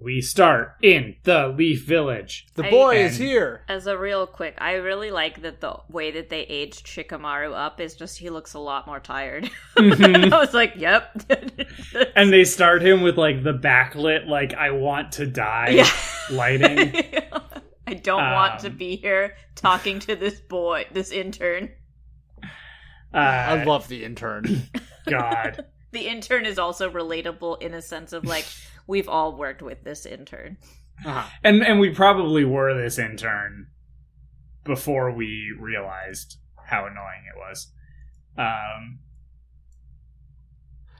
We start in the Leaf Village. The I- boy is here. As a real quick, I really like that the way that they aged Shikamaru up is just he looks a lot more tired. Mhm. I was like, yep. and they start him with like the backlit, like I want to die yeah. lighting. I don't want to Um, be here talking to this boy, this intern. Uh, I love the intern. God. the intern is also relatable in a sense of like we've all worked with this intern. Uh-huh. And and we probably were this intern before we realized how annoying it was. Um,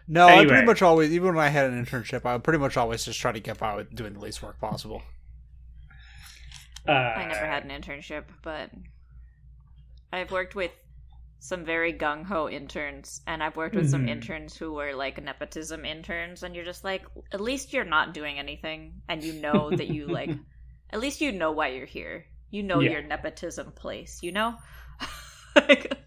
No, I pretty much always, even when I had an internship, I would pretty much always just try to get by with doing the least work possible. uh, I never had an internship, but I've worked with some very gung ho interns, and I've worked with some Mhm. interns who were like nepotism interns, and you're just like, at least you're not doing anything, and you know that you like, at least you know why you're here. You know Yeah. your nepotism place, you know? Like,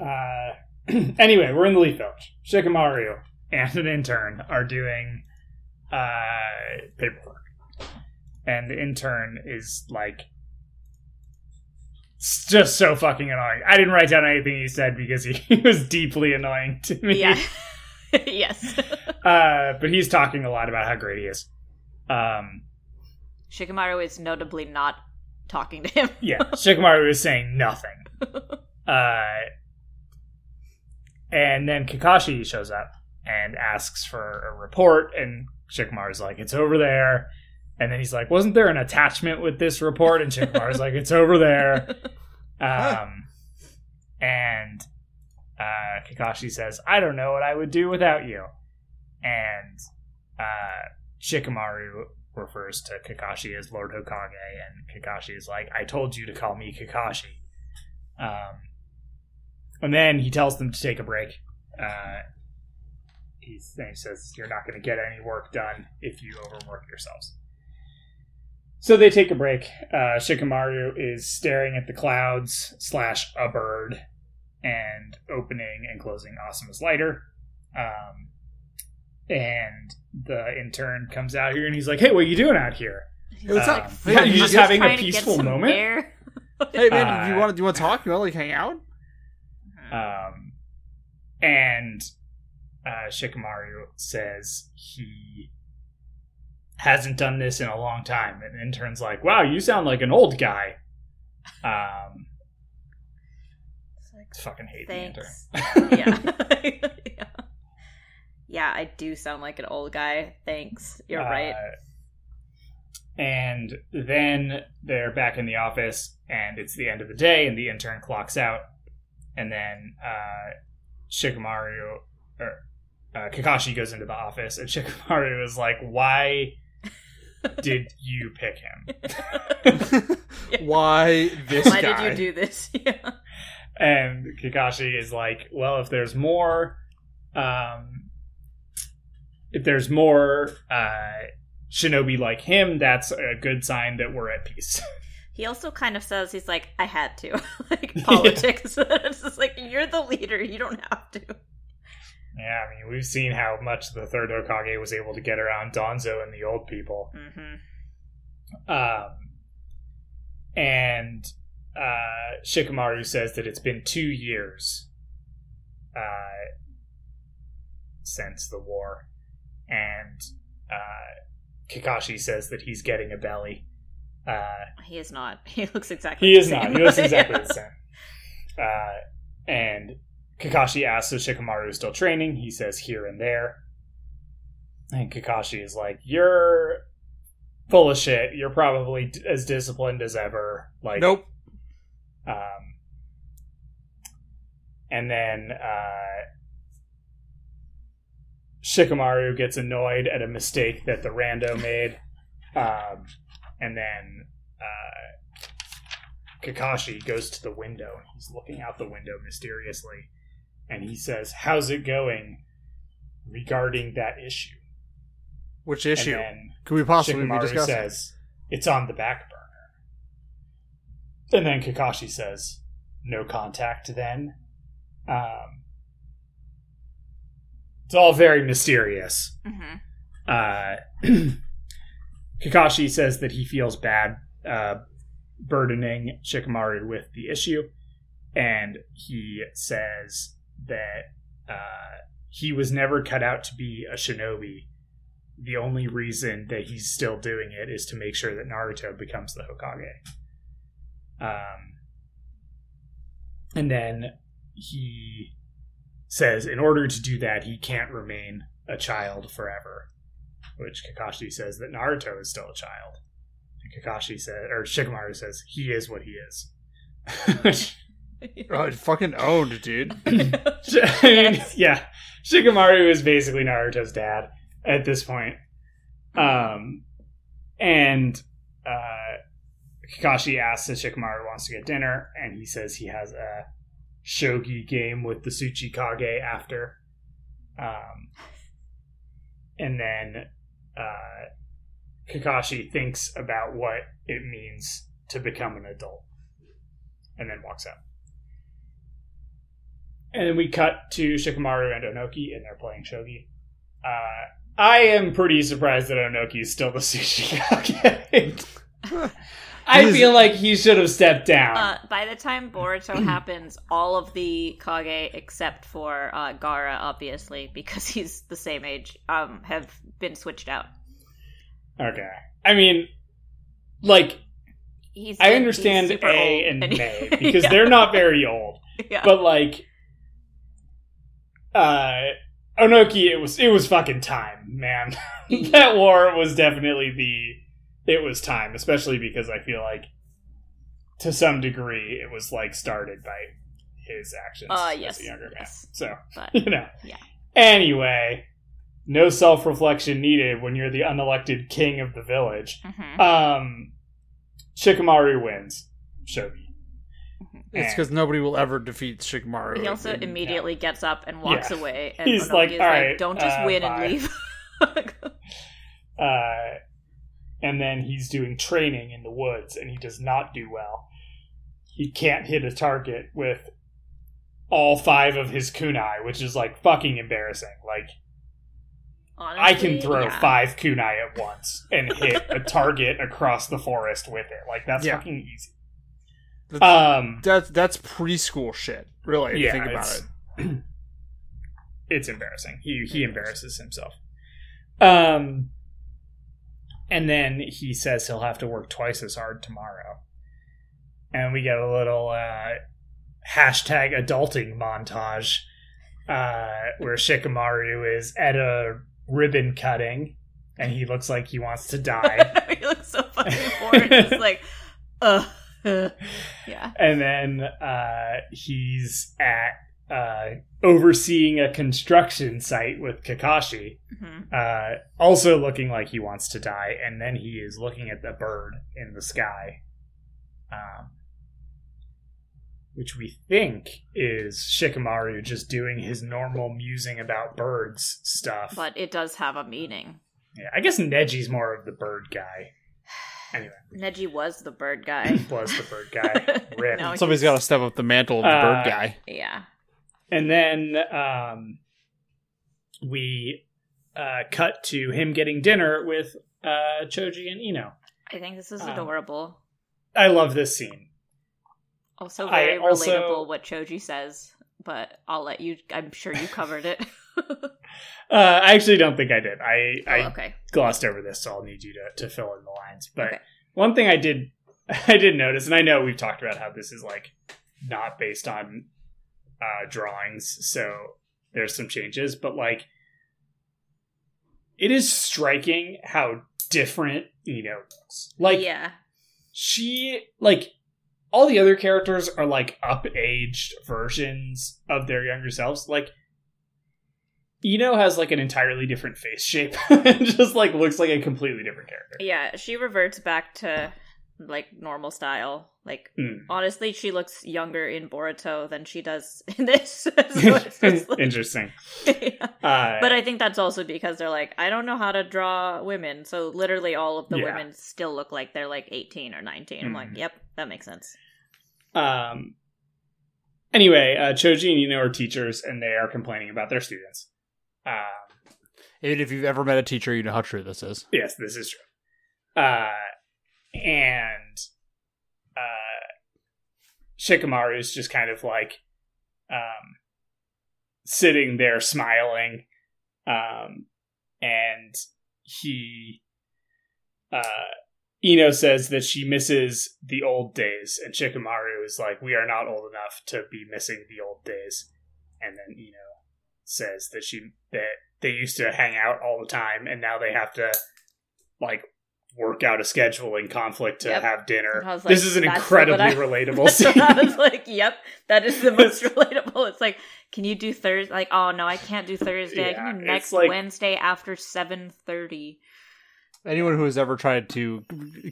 Uh, anyway, we're in the Leaf Village. Shikamaru and an intern are doing uh, paperwork. And the intern is like s- just so fucking annoying. I didn't write down anything he said because he, he was deeply annoying to me. yeah. yes. Uh, but he's talking a lot about how great he is. Um, Shikamaru is notably not talking to him. yeah, Shikamaru is saying nothing. Uh, and then Kakashi shows up and asks for a report, and Shikamaru's like, "It's over there." And then he's like, "Wasn't there an attachment with this report?" And Shikamaru's like, "It's over there." Um, and uh, Kakashi says, "I don't know what I would do without you." And uh, Shikamaru refers to Kakashi as Lord Hokage, and Kakashi is like, "I told you to call me Kakashi." Um, and then he tells them to take a break. Uh, he says, You're not going to get any work done if you overwork yourselves. So they take a break. Uh, Shikamaru is staring at the clouds slash a bird and opening and closing Asuma's lighter. Um, and the intern comes out here and he's like, Hey, what are you doing out here? what's Um, up? yeah, you you just just having a Trying to get peaceful moment? Hey man, Uh, do you want do you want to talk? You want to like hang out? Um, and uh, Shikamaru says he hasn't done this in a long time, and intern's like, "Wow, you sound like an old guy." Um, like, fucking hate the intern. Thanks. yeah. yeah. Yeah, I do sound like an old guy. Thanks. You're right. Uh, and then they're back in the office, and it's the end of the day, and the intern clocks out, and then uh, Shikamaru or uh, Kakashi goes into the office, and Shikamaru is like, "Why did you pick him?" Why this Why guy? did you do this? Yeah. and Kakashi is like, "Well, if there's more, um, if there's more uh, shinobi like him, that's a good sign that we're at peace." He also kind of says he's like, I had to. like politics. it's just like you're the leader, you don't have to. Yeah, I mean, we've seen how much the third Hokage was able to get around Danzo and the old people. hmm Um, and uh, Shikamaru says that it's been two years uh, since the war, and uh, Kakashi says that he's getting a belly. Uh, He is not. He looks exactly he is not. He looks exactly the same. Uh, and Kakashi asks if Shikamaru is still training. He says here and there. And Kakashi is like, "You're full of shit. You're probably d- as disciplined as ever." Like, Nope. Um, and then uh, Shikamaru gets annoyed at a mistake that the rando made. Um, and then uh, Kakashi goes to the window and he's looking out the window mysteriously. And he says, How's it going regarding that issue? Which issue And then could we possibly be Shikamaru discussing? says, It's on the back burner. And then Kakashi says, No contact then. Um, it's all very mysterious. Mhm. Uh, Kakashi says that he feels bad uh, burdening Shikamaru with the issue, and he says that uh, he was never cut out to be a shinobi. The only reason that he's still doing it is to make sure that Naruto becomes the Hokage. Um, and then he says in order to do that, he can't remain a child forever. Which Kakashi says that Naruto is still a child. And Kakashi says, or Shikamaru says, he is what he is. Which, Oh, it fucking owned, dude. I mean, yeah, Shikamaru is basically Naruto's dad at this point. Um, and uh, Kakashi asks if Shikamaru wants to get dinner, and he says he has a shogi game with the Tsuchikage after. Um, and then uh, Kakashi thinks about what it means to become an adult, and then walks out. And then we cut to Shikamaru and Onoki, and they're playing shogi. Uh, I am pretty surprised that Onoki is still the Tsuchikage. I He's- feel like he should have stepped down. Uh, by the time Boruto happens, all of the Kage except for uh, Gaara, obviously, because he's the same age, um, have been switched out. okay. I mean, like, He's I understand super A old, and he- May because Yeah. they're not very old. Yeah. But like uh Onoki it was it was fucking time, man. that war was definitely the it was time, especially because I feel like to some degree it was like started by his actions Uh, as yes, a younger man. yes. So, But you know. Yeah. Anyway, no self-reflection needed when you're the unelected king of the village. mhm. Um Shikamaru wins. Shogi. It's because nobody will ever defeat Shikamaru. he also And- immediately gets up and walks Yeah. away. And He's Onoki like, is "All right, "Don't just uh, win bye." and leave." uh, and then he's doing training in the woods and he does not do well. He can't hit a target with all five of his kunai, which is like fucking embarrassing. Like Honestly, I can throw yeah. five kunai at once and hit a target across the forest with it. Like that's Yeah. fucking easy. That's- Um, That's that's preschool shit. Really, if you yeah, think about it's, it. it's embarrassing. He he embarrasses himself. Um, and then he says he'll have to work twice as hard tomorrow. And we get a little uh, hashtag adulting montage uh, where Shikamaru is at a ribbon cutting, and he looks like he wants to die. he looks so fucking bored. It's like, ugh. yeah. and then uh, he's at uh, overseeing a construction site with Kakashi, hmm uh, also looking like he wants to die. And then he is looking at the bird in the sky, um, which we think is Shikamaru just doing his normal musing about birds stuff. But it does have a meaning. yeah, I guess Neji's more of the bird guy. Anyway, Neji was the bird guy. was the bird guy. Rip. No, Somebody's got to step up the mantle of the Uh, bird guy. yeah. And then um, we uh, cut to him getting dinner with uh, Choji and Ino. I think this is Um, adorable. I love this scene. Also I very also- relatable what Choji says, but I'll let you I'm sure you covered it. Uh, I actually don't think I did. I, oh, I okay. glossed over this, so I'll need you to, to fill in the lines. But Okay. one thing I did I did notice, and I know we've talked about how this is like not based on uh, drawings, so there's some changes, but like it is striking how different Ino looks. Like yeah. she like all the other characters are like up aged versions of their younger selves. Like Ino has like an entirely different face shape and just like looks like a completely different character. Yeah, she reverts back to like normal style. Like Mm. honestly, she looks younger in Boruto than she does in this. like- Interesting. Yeah. Uh, But I think that's also because they're like, I don't know how to draw women, so literally all of the Yeah. women still look like they're like eighteen or 19 I'm like, Mhm. yep, that makes sense. um anyway, uh Choji and Ino are teachers and they are complaining about their students. Um And if you've ever met a teacher, you know how true this is. Yes, this is true. Uh, and uh, Shikamaru is just kind of like um, sitting there smiling, um, and he uh, Ino says that she misses the old days, and Shikamaru is like, "We are not old enough to be missing the old days." And then Ino says that she that they used to hang out all the time and now they have to like work out a schedule in conflict to Yep. have dinner. And I was this is an incredibly what I- relatable That's scene. I was like, yep, that is the most relatable. It's like, can you do Thursday? Like, oh no, I can't do Thursday. I Yeah, can do next like- Wednesday after seven thirty. Anyone who has ever tried to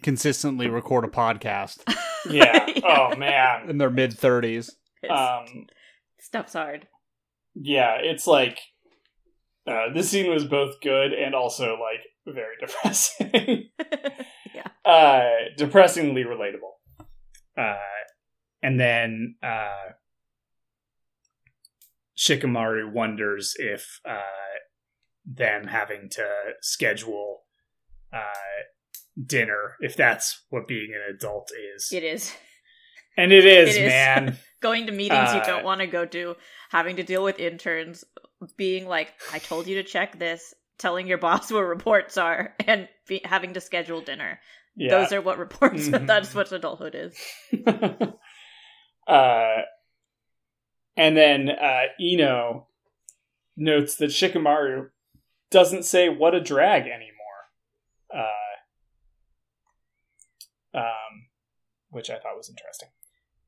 consistently record a podcast yeah. Oh man. in their mid thirties, Um Stuff's hard. Yeah, it's like uh, this scene was both good and also like very depressing. yeah. uh depressingly relatable. Uh and then uh Shikamaru wonders if uh them having to schedule uh dinner if that's what being an adult is. It is and it is, It is. man. going to meetings you Uh, don't want to go to, having to deal with interns, being like, "I told you to check this," telling your boss what reports are, and be- having to schedule dinner. Yeah. Those are what reports. Mhm. That's what adulthood is. uh, and then uh, Ino notes that Shikamaru doesn't say what a drag anymore. Uh, um, which I thought was interesting.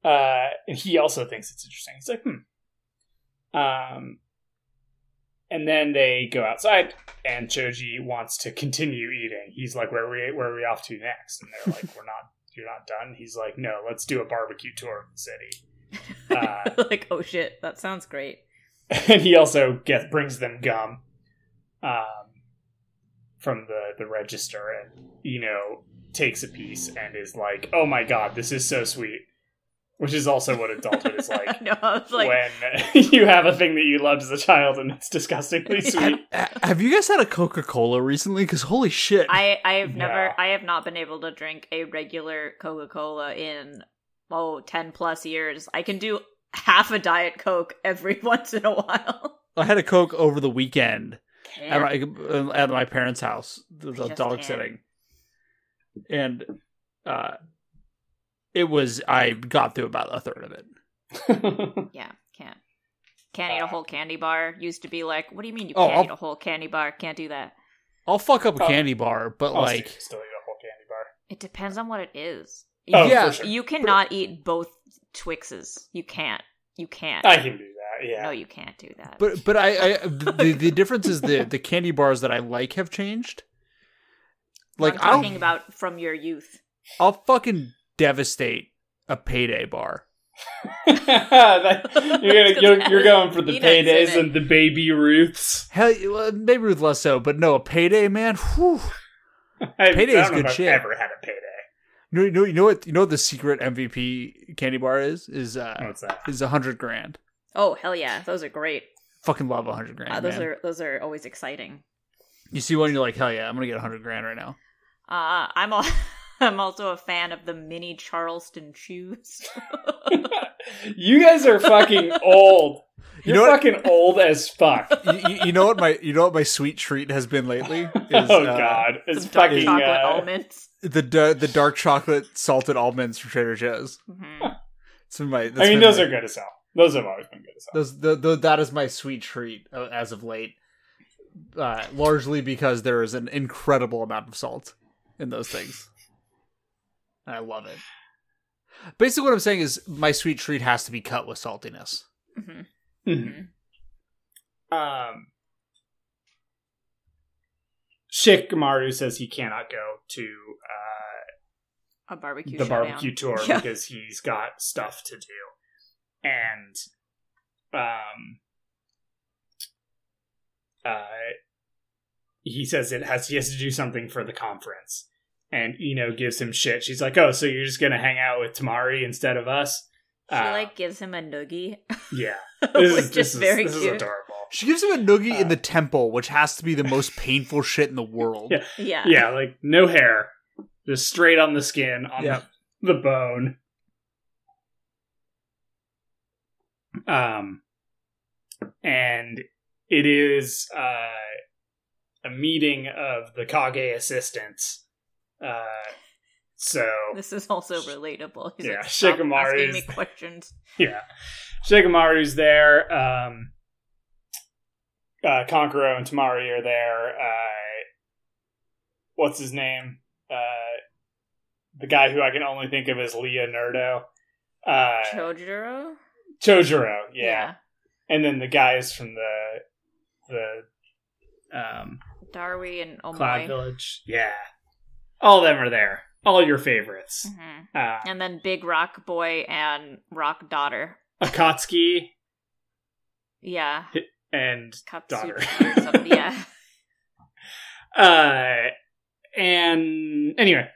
Uh, and he also thinks it's interesting. He's like, hmm. Um, and then they go outside, and Choji wants to continue eating. He's like, "Where are we? Where are we off to next?" And they're like, "We're not. You're not done." He's like, "No, let's do a barbecue tour of the city." Uh, like, oh shit, that sounds great. and he also gets brings them gum um, from the the register, and you know takes a piece and is like, "Oh my god, this is so sweet," which is also what adulthood is like. no, I was like, when you have a thing that you loved as a child and it's disgustingly sweet. have, have you guys had a Coca Cola recently? Because holy shit, I I have never No. I have not been able to drink a regular Coca Cola in oh 10 plus years. I can do half a diet Coke every once in a while. I had a Coke over the weekend at my at my parents' house. There was a dog can't. sitting, and uh, it was I got through about a third of it. Yeah, can't. Can't eat a Uh, whole candy bar. Used to be like, what do you mean you Oh, can't I'll- eat a whole candy bar? Can't do that. I'll fuck up a Oh. candy bar, but I'll like still, still eat a whole candy bar. It depends on what it is. Oh, yeah, sure. You cannot eat both Twixes. You can't. You can't. I can do that. Yeah. No, you can't do that. But but I, I the the difference is the the candy bars that I like have changed. Like I'm talking I'll about from your youth. I'll fucking devastate a payday bar. That- you're, gonna, you're, you're going for the paydays and the baby Ruths. Hell, well, maybe with less so, but no, a payday, man. Whew. I, Payday I is don't good if I've shit. Ever had a payday? You know, you know, you know what? You know what the secret MVP candy bar is? Is uh, What's that? is a hundred grand. Oh hell yeah, those are great. Fucking love a hundred grand. Uh, those man. are those are always exciting. You see one, you're like, hell yeah, I'm gonna get a hundred grand right now. Uh, I'm al- I'm also a fan of the mini Charleston shoes. You guys are fucking old. You You're know what- fucking old as fuck. you, you- you know what my you know what my sweet treat has been lately? Is, oh uh, god, it's Some dark fucking. chocolate uh, almonds. the da- the dark chocolate salted almonds from Trader Joe's. Mhm. It's been my. that's I mean, those my- are good as hell. Those have always been good as hell. Those the, the that is my sweet treat uh, as of late. Uh, largely because there is an incredible amount of salt in those things. I love it. Basically, what I'm saying is my sweet treat has to be cut with saltiness. Mhm. Mhm. Um, Shikamaru says he cannot go to uh, A barbecue. the showdown. barbecue tour Yeah. because he's got stuff to do, and um, uh, he says it has he has to do something for the conference, and Ino gives him shit. She's like, "Oh, so you're just gonna hang out with Temari instead of us?" She Uh, like gives him a noogie, yeah, which this is, is, this is very this is cute. adorable. She gives him a noogie in Uh, the temple, which has to be the most painful shit in the world. Yeah. yeah, yeah, like no hair, just straight on the skin, on Yeah. the bone. Um, and it is uh, a meeting of the Kage assistants. Uh, so This is also relatable. He's Yeah, like, "Stop Shikamaru asking me questions. yeah, Shikamaru's there. Um, uh, Kankuro and Temari are there. Uh, what's his name? Uh, the guy who I can only think of as Leonardo. Uh, Chojuro? Chojuro, yeah. And then the guys from the the um, Darui and Cloud Omoi. Village. Yeah. All of them are there. All your favorites. Mhm. Uh, And then Big Rock Boy and Rock Daughter. Akatsuchi Yeah. and daughter. Katsuki something. Yeah. uh and anyway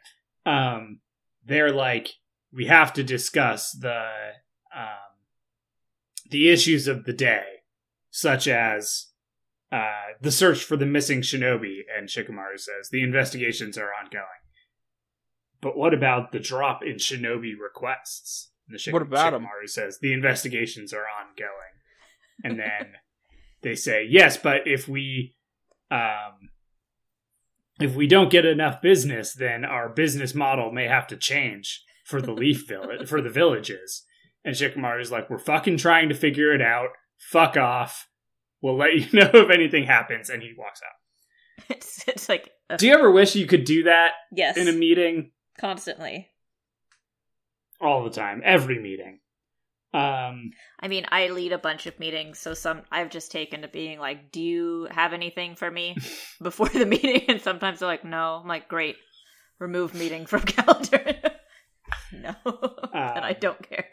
um they're like we have to discuss the um the issues of the day such as uh the search for the missing shinobi and shikamaru says the investigations are ongoing but what about the drop in shinobi requests and the Shik- What about shikamaru says the investigations are ongoing and then they say yes but if we um if we don't get enough business, then our business model may have to change for the leaf village for the villages. And Shikamaru is like, "We're fucking trying to figure it out. Fuck off. We'll let you know if anything happens." And he walks out. It's, it's like, uh, Do you ever wish you could do that yes. in a meeting? constantly. All the time, every meeting. Um, I mean, I lead a bunch of meetings, so some I've just taken to being like, "Do you have anything for me before the meeting?" And sometimes they're like, "No." I'm like, "Great, remove meeting from calendar." no, and I don't care.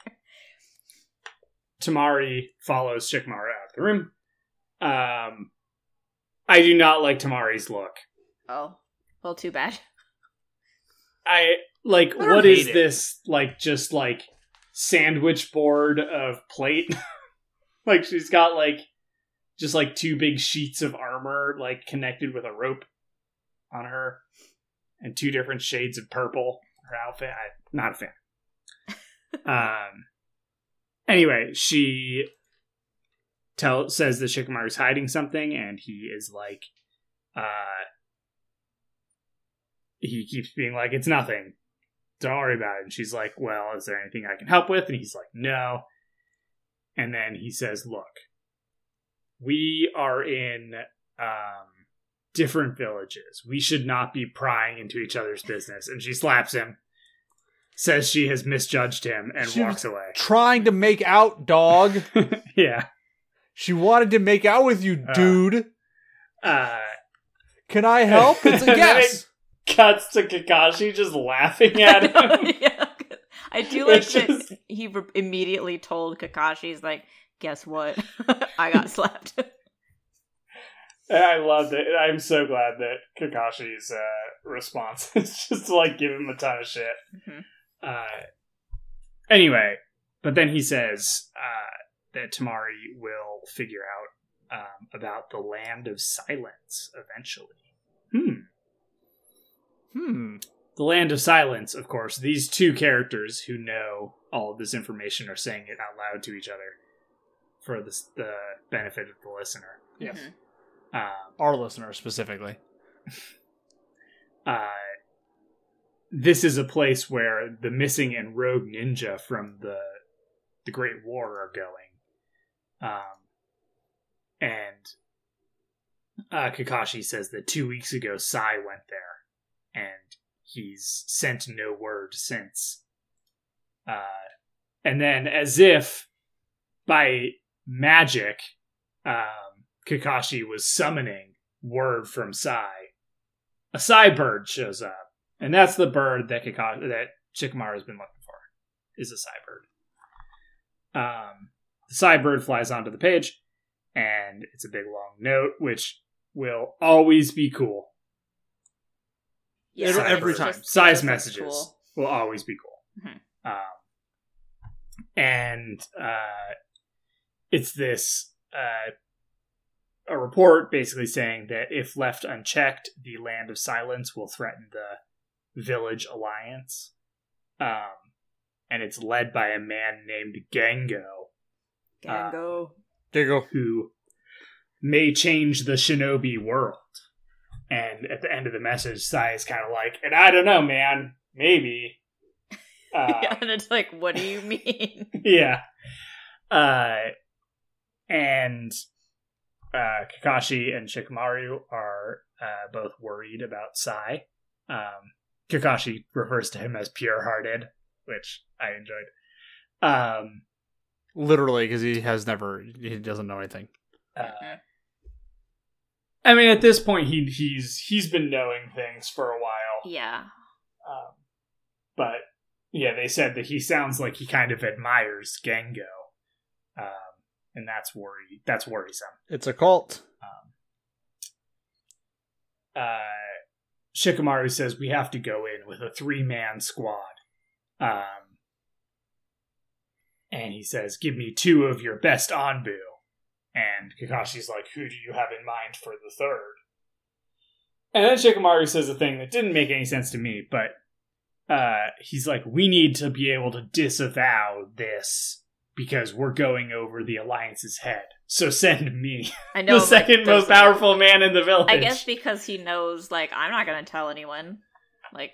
Temari follows Shikamaru out of the room. Um, I do not like Temari's look. Oh, well, too bad. I like I what is it. this like just like sandwich board of plate? like she's got like just like two big sheets of armor like connected with a rope on her and two different shades of purple her outfit. I'm not a fan. um anyway, she tell says that Shikamaru's hiding something and he is like uh he keeps being like, It's nothing. Don't worry about it. And she's like, Well, is there anything I can help with? And he's like, No. And then he says, Look, we are in um different villages. We should not be prying into each other's business. And she slaps him, says she has misjudged him, and She walks away. Trying to make out, dog. yeah. She wanted to make out with you, Uh. dude. Uh Can I help? It's a And then yes. cuts to Kakashi just laughing at him. yeah. I do like It's that just- he re- immediately told Kakashi's like, "Guess what? I got slapped." I loved it. I'm so glad that Kakashi's uh, response is just to like give him a ton of shit. Mhm. Uh, anyway, but then he says uh, that Temari will figure out um, about the land of silence eventually. Hmm. Hmm. The land of silence, of course. These two characters who know all of this information are saying it out loud to each other for the, the benefit of the listener. Yes. Mhm. Um, Our listener specifically. uh, this is a place where the missing and rogue ninja from the the Great War are going. Um, and uh, Kakashi says that two weeks ago Sai went there, and he's sent no word since. Uh, and then, as if by magic, um, Kakashi was summoning word from Sai. A Sai bird shows up, and that's the bird that Kakashi, that Shikamaru has been looking for. Is a Sai bird. Um, the Sai flies onto the page, and it's a big long note, which will always be cool. Yeah, It'll- every time. it's Sai's just messages cool. will always be cool. Mhm. Um, and uh, it's this uh, a report basically saying that if left unchecked, the land of silence will threaten the village alliance. Um, and it's led by a man named Gengo, Uh, Gango. There you go. who may change the shinobi world. And at the end of the message, Sai is kind of like, and I don't know, man, maybe. Uh, yeah, and it's like, what do you mean? yeah. Uh, and uh, Kakashi and Shikamaru are uh, both worried about Sai. Um, Kakashi refers to him as pure-hearted, which I enjoyed. Um, Literally, because he has never, he doesn't know anything. uh, I mean, at this point, he he's he's been knowing things for a while. Yeah. Um, but yeah, they said that he sounds like he kind of admires Gengo, um, and that's worry that's worrisome. It's a cult. Um, uh, Shikamaru says we have to go in with a three man squad, um, and he says, "Give me two of your best Anbu." And Kakashi's like, "Who do you have in mind for the third? And then Shikamaru says a thing that didn't make any sense to me, but uh, he's like, "We need to be able to disavow this because we're going over the alliance's head. So send me, I know. the second most powerful man in the village." I guess because he knows, like, I'm not going to tell anyone. Like,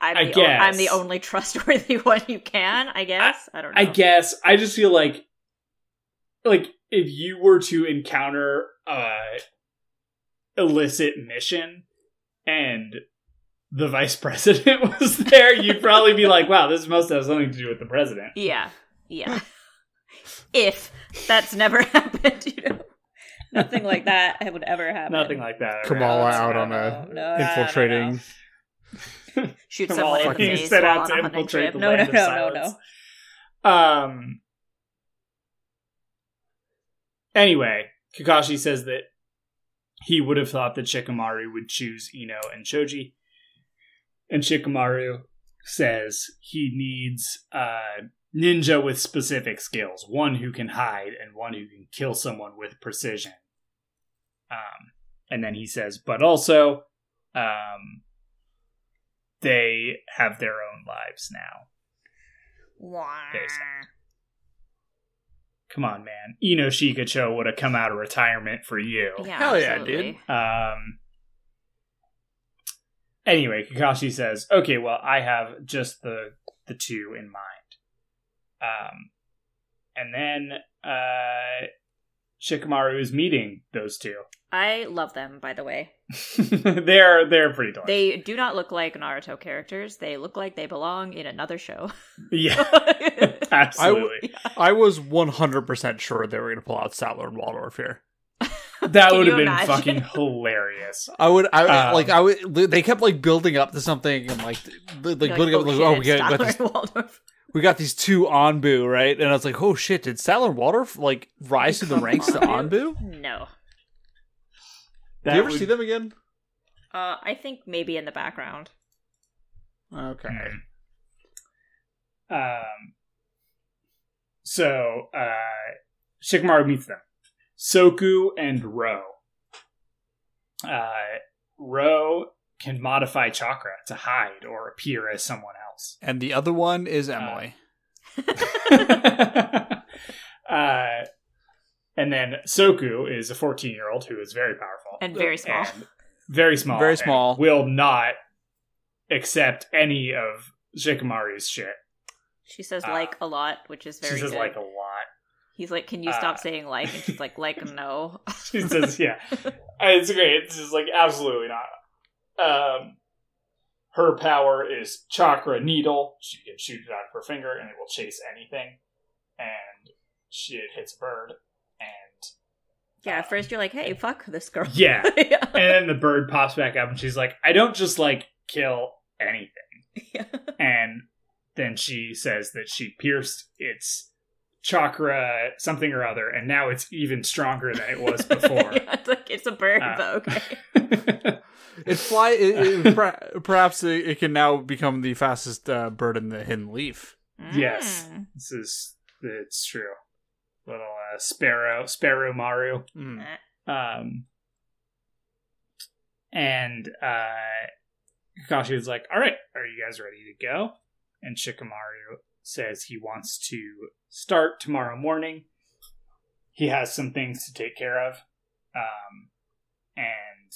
I'm I the, o- I'm the only trustworthy one you can. I guess. I, don't know. I guess I just feel like like if you were to encounter a illicit mission and the vice president was there, you'd probably be like, "Wow, this must have something to do with the president." Yeah. Yeah. if that's never happened, you know, nothing like that would ever happen. Nothing like that. Kamala out on a no. infiltrating. Shoot someone in the face set while out on to infiltrate trip. the No, no, land no, no, no. Um. Anyway, Kakashi says that he would have thought that Shikamaru would choose Ino and Choji, and Shikamaru says he needs a ninja with specific skills, one who can hide and one who can kill someone with precision. Um, and then he says, but also, um, they have their own lives now. Basically. Come on, man. Ino Shikacho would have come out of retirement for you. Yeah, Hell yeah, absolutely. Um. Anyway, Kakashi says, "Okay, well, I have just the the two in mind." Um, and then uh, Shikamaru is meeting those two. I love them, by the way. they're they're pretty dark. They do not look like Naruto characters. They look like they belong in another show. yeah, absolutely. I was 100% sure they were going to pull out Statler and Waldorf here. that would have been imagine? fucking hilarious. I would, I Um, like, I would. They kept like building up to something and like, like You're building up. Like, oh, we got, got these, we got these two Anbu, right? And I was like, oh shit, did Statler and Waldorf like rise through the ranks to Anbu? No. Do you ever would- see them again? Uh, I think maybe in the background. Okay. Um, so uh, Shikamaru meets them. Soku and Ro. Uh, Ro can modify chakra to hide or appear as someone else. And the other one is Emily. uh, and then Soku is a 14 year old who is very powerful And very small. and very small, Very and small. will not accept any of Shikamaru's shit. She says Uh, like a lot, which is very she says good. like a lot. He's like, "Can you uh, stop saying like?" And she's like, "Like no." She says, "Yeah, it's great." It's just like absolutely not. Um, her power is chakra needle. She can shoot it out of her finger, and it will chase anything. And she it hits a bird, and Yeah, at first you're like, "Hey, fuck this girl." Yeah. yeah. and then the bird pops back up, and she's like, "I don't just like kill anything." Yeah. And then she says that she pierced its chakra something or other, and now it's even stronger than it was before. yeah, it's like it's a bird, Uh, but okay. It fly. It, it, perhaps it, it can now become the fastest uh, bird in the hidden leaf. Yes. Mm. This is it's true. Little uh, sparrow, sparrow Maru. Mm. Um, and uh, Kakashi was like, "All right, are you guys ready to go?" And Shikamaru says he wants to start tomorrow morning. He has some things to take care of, um, and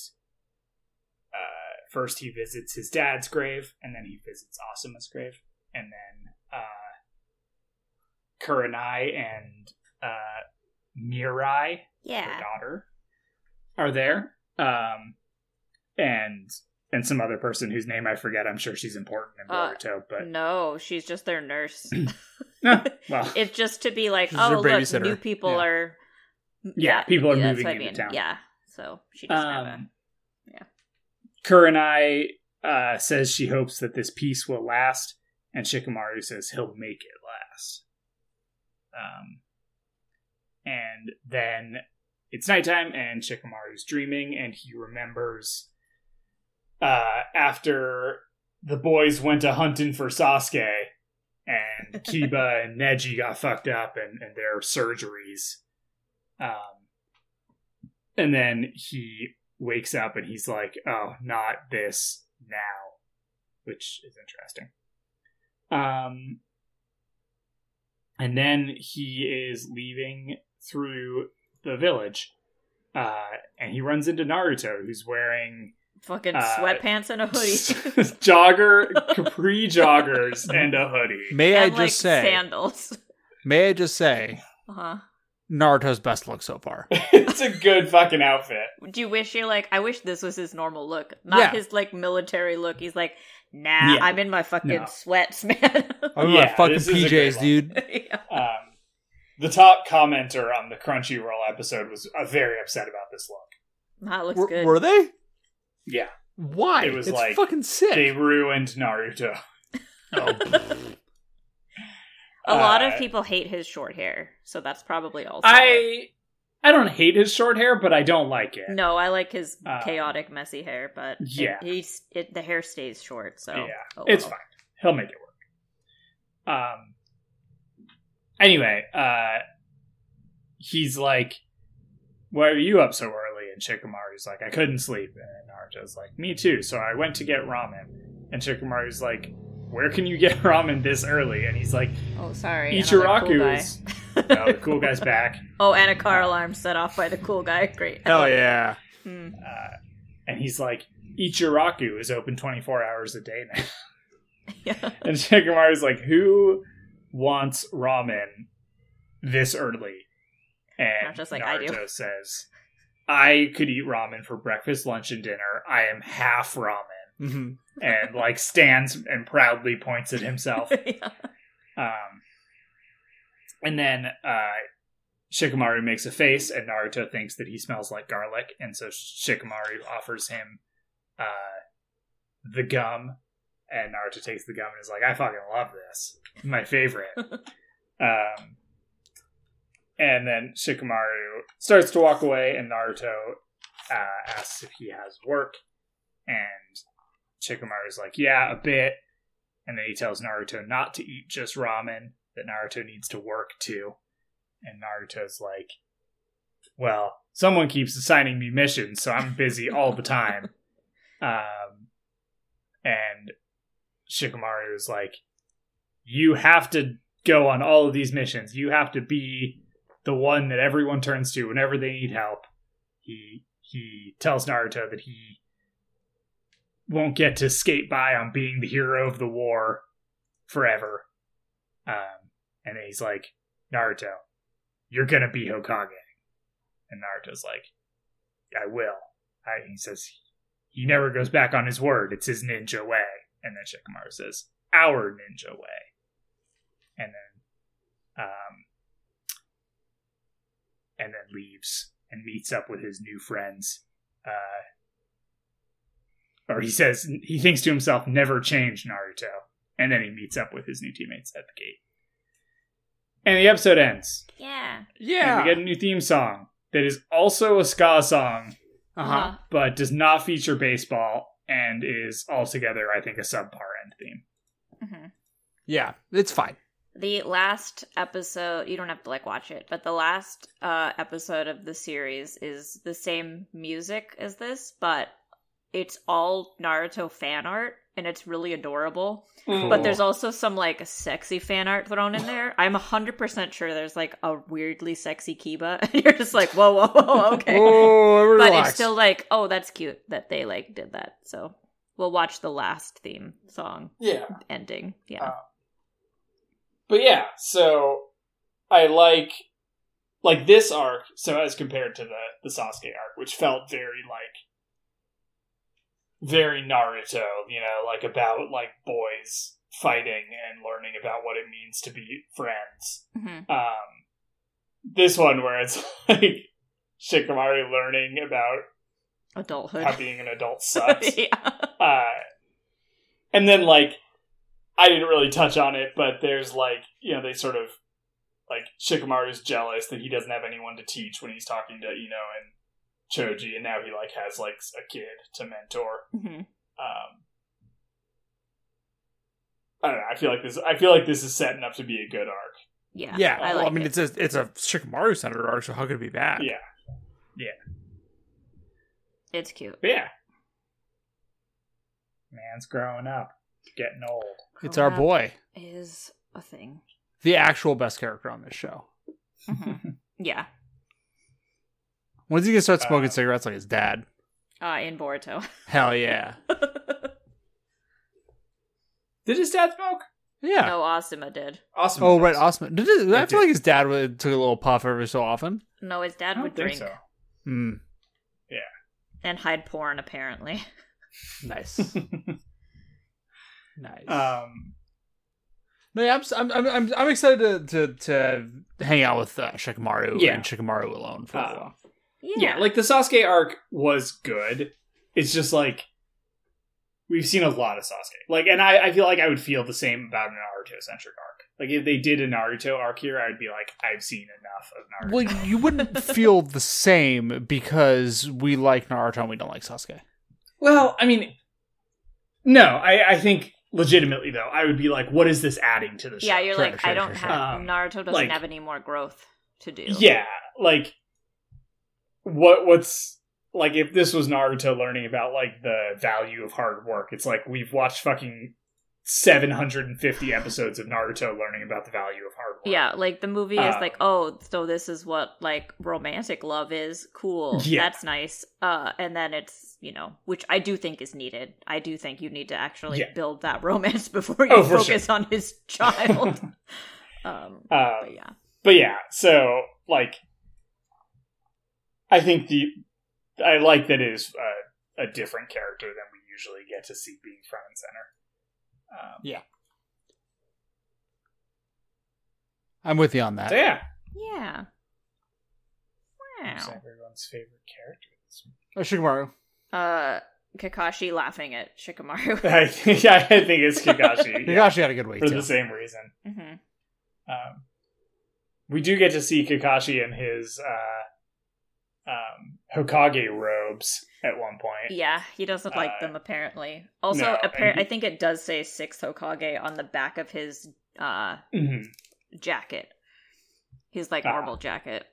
uh, first he visits his dad's grave, and then he visits Asuma's grave, and then uh, Kurenai and uh, Mirai, her Yeah. daughter, are there, um, and and some other person whose name I forget. I'm sure she's important in Uh, but No, she's just their nurse. no, well, it's just to be like, oh, look, babysitter. new people Yeah. are. Yeah, people are that's moving what I into town. Yeah, so she doesn't have a. um, yeah. Kurenai uh, says she hopes that this peace will last, and Shikamaru says he'll make it last. Um, and then it's nighttime, and Shikamaru's dreaming, and he remembers uh, after the boys went a hunting for Sasuke, and Kiba and Neji got fucked up, and, and their surgeries. Um, and then he wakes up and he's like, "Oh, not this now," which is interesting. Um, and then he is leaving through the village, uh, and he runs into Naruto, who's wearing Fucking uh, sweatpants and a hoodie. jogger, capri joggers, and a hoodie. May I just like say? sandals. May I just say? Uh-huh. Naruto's best look so far. it's a good fucking outfit. Do you wish you're like? I wish this was his normal look, not Yeah. his like military look. He's like, nah, Yeah. I'm in my fucking No. sweats, man. I'm in Yeah, my fucking this is a great PJs, dude. Yeah. Um, the top commenter on the Crunchyroll episode was uh, very upset about this look. That looks Were, good. were they? Yeah, Why? It was it's like- fucking sick. they ruined Naruto. Oh, a lot of uh, people hate his short hair, so that's probably also. I I don't hate his short hair, but I don't like it. no, I like his Um, chaotic, messy hair, but it- yeah. he's it, the hair stays short, so yeah, oh it's well. fine. He'll make it work. Um. Anyway, uh, he's like, "Why are you up so early?" And Shikamaru's like, "I couldn't sleep." And Naruto's like, "Me too." So I went to get ramen. And Shikamaru's like, "Where can you get ramen this early?" And he's like, Oh, sorry. another "Ichiraku cool guy. is." No, the cool guy's back. oh, and a car alarm set off by the cool guy. Great. hell yeah. Hmm. Uh, and he's like, Ichiraku is open 24 hours a day now. yeah. And Shikamaru's like, who wants ramen this early? And Not just like I Naruto do. says, I could eat ramen for breakfast, lunch, and dinner. I am half ramen. hmm And like stands and proudly points at himself. yeah. Um, and then uh, Shikamaru makes a face, and Naruto thinks that he smells like garlic, and so Shikamaru offers him uh, the gum, and Naruto takes the gum and is like, "I fucking love this, my favorite." um, and then Shikamaru starts to walk away, and Naruto uh, asks if he has work, and Shikamaru's like, "Yeah, a bit." And then he tells Naruto not to eat just ramen, that Naruto needs to work too. And Naruto's like, well, someone keeps assigning me missions, so I'm busy all the time. Um, and Shikamaru is like, you have to go on all of these missions. You have to be the one that everyone turns to whenever they need help. He he tells Naruto that he won't get to skate by on being the hero of the war forever. Um, and he's like, Naruto, you're gonna be Hokage. And Naruto's like, I will. I, he says, he never goes back on his word. It's his ninja way. And then Shikamaru says, our ninja way. And then, um, and then leaves and meets up with his new friends. Uh, or he says, he thinks to himself, never change Naruto. And then he meets up with his new teammates at the gate. And the episode ends. Yeah. And Yeah. we get a new theme song that is also a ska song, uh-huh. but does not feature baseball and is altogether, I think, a subpar end theme. hmm Yeah. It's fine. The last episode, you don't have to like watch it, but the last uh, episode of the series is the same music as this, but it's all Naruto fan art and it's really adorable. Cool. But there's also some like sexy fan art thrown in there. I'm 100% sure there's like a weirdly sexy Kiba and you're just like, whoa, whoa, whoa, okay. Oh, but it's still like, oh, that's cute that they like did that. So we'll watch the last theme song Yeah. ending. Yeah. Uh, But yeah, so I like like this arc. So as compared to the the Sasuke arc, which felt very like very Naruto, you know, like about like boys fighting and learning about what it means to be friends. Mhm. Um, this one where it's like Shikamaru learning about Adulthood. how being an adult sucks. yeah. uh, and then like I didn't really touch on it, but there's like you know they sort of like Shikamaru's jealous that he doesn't have anyone to teach when he's talking to you know and Choji, and now he like has like a kid to mentor. Mhm. Um, I don't know. I feel like this. I feel like this is setting up to be a good arc. Yeah. Yeah, I well, like I mean it. it's a it's a Shikamaru centered arc, so how could it be bad? Yeah, yeah. It's cute. but yeah. Man's growing up, getting old. It's our boy, Is a thing. the actual best character on this show. Mhm. yeah. When's he gonna start smoking Uh, cigarettes like his dad? Uh, in Boruto. Hell yeah, Did his dad smoke? yeah. No, Asuma did. Awesome. Oh right, Asuma. Did it, I It feel did. like his dad would, took a little puff every so often. No, his I dad don't would think drink so. Hmm. and hide porn, apparently. Nice, nice. um, no, yeah, I'm, s- I'm, I'm, I'm, I'm excited to, to, to hang out with uh, Shikamaru Yeah. and Shikamaru alone for a Uh, while. Yeah. yeah, like the Sasuke arc was good. It's just like we've seen a lot of Sasuke. Like, and I, I feel like I would feel the same about an Naruto centric arc. Like, if they did a Naruto arc here, I'd be like, I've seen enough of Naruto. Well, you wouldn't feel the same because we like Naruto and we don't like Sasuke. Well, I mean, no, I, I think legitimately though, I would be like, what is this adding to the show? yeah, you're Sure, like, sure, I don't sure, sure. have Um, Naruto doesn't like- have any more growth to do. Yeah, like what what's like if this was Naruto learning about like the value of hard work, it's like we've watched fucking 750 episodes of Naruto learning about the value of hard work. Yeah, like the movie is Um, like, oh, so this is what like romantic love is. Cool. Yeah. That's nice. Uh and then it's, you know, which I do think is needed. I do think you need to actually Yeah. build that romance before you Oh, focus on his child. um Um, but yeah. but yeah, so like I think the I like that it is a, a different character than we usually get to see being front and center. Um, I'm with you on that. so yeah, Yeah. Who's Wow. everyone's favorite character. this week? Oh, Shikamaru. Uh Kakashi laughing at Shikamaru. I think I think it's Kakashi. yeah, Kakashi had a good week for too. the same reason. hmm Um, we do get to see Kakashi and his uh, um, Hokage robes at one point. Yeah, he doesn't like Uh, them apparently. Also, no, appar- he- I think it does say sixth Hokage on the back of his uh Mhm. jacket. His like Ah. normal jacket.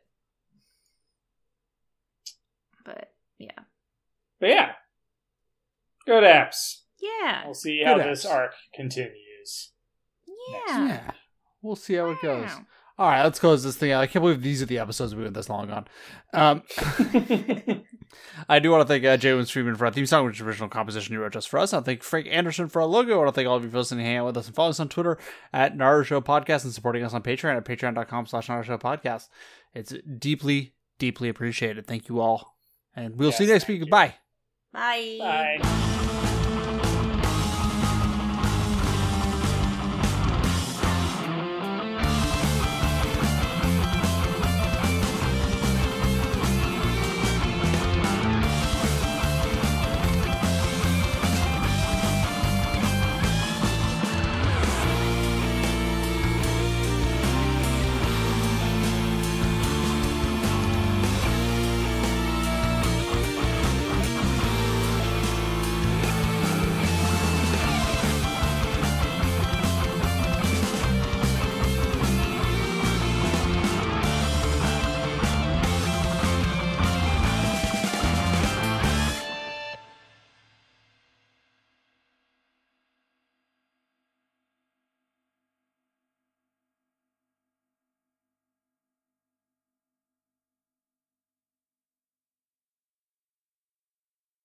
But yeah. But yeah, good apps. Yeah. We'll see how Good this arc continues. Yeah. Yeah. We'll see how it goes. Wow. All right, let's close this thing out. I can't believe these are the episodes we went this long on. Um, I do want to thank uh, Jay Freeman for our theme song, which is original composition you wrote just for us. I want to thank Frank Anderson for our logo. I want to thank all of you for listening, hanging out with us, and following us on Twitter at Naruto Show Podcast and supporting us on Patreon at patreon.com slash Naruto Show Podcast. It's deeply, deeply appreciated. Thank you all. And we'll see you next week. you. Goodbye. Bye. Bye.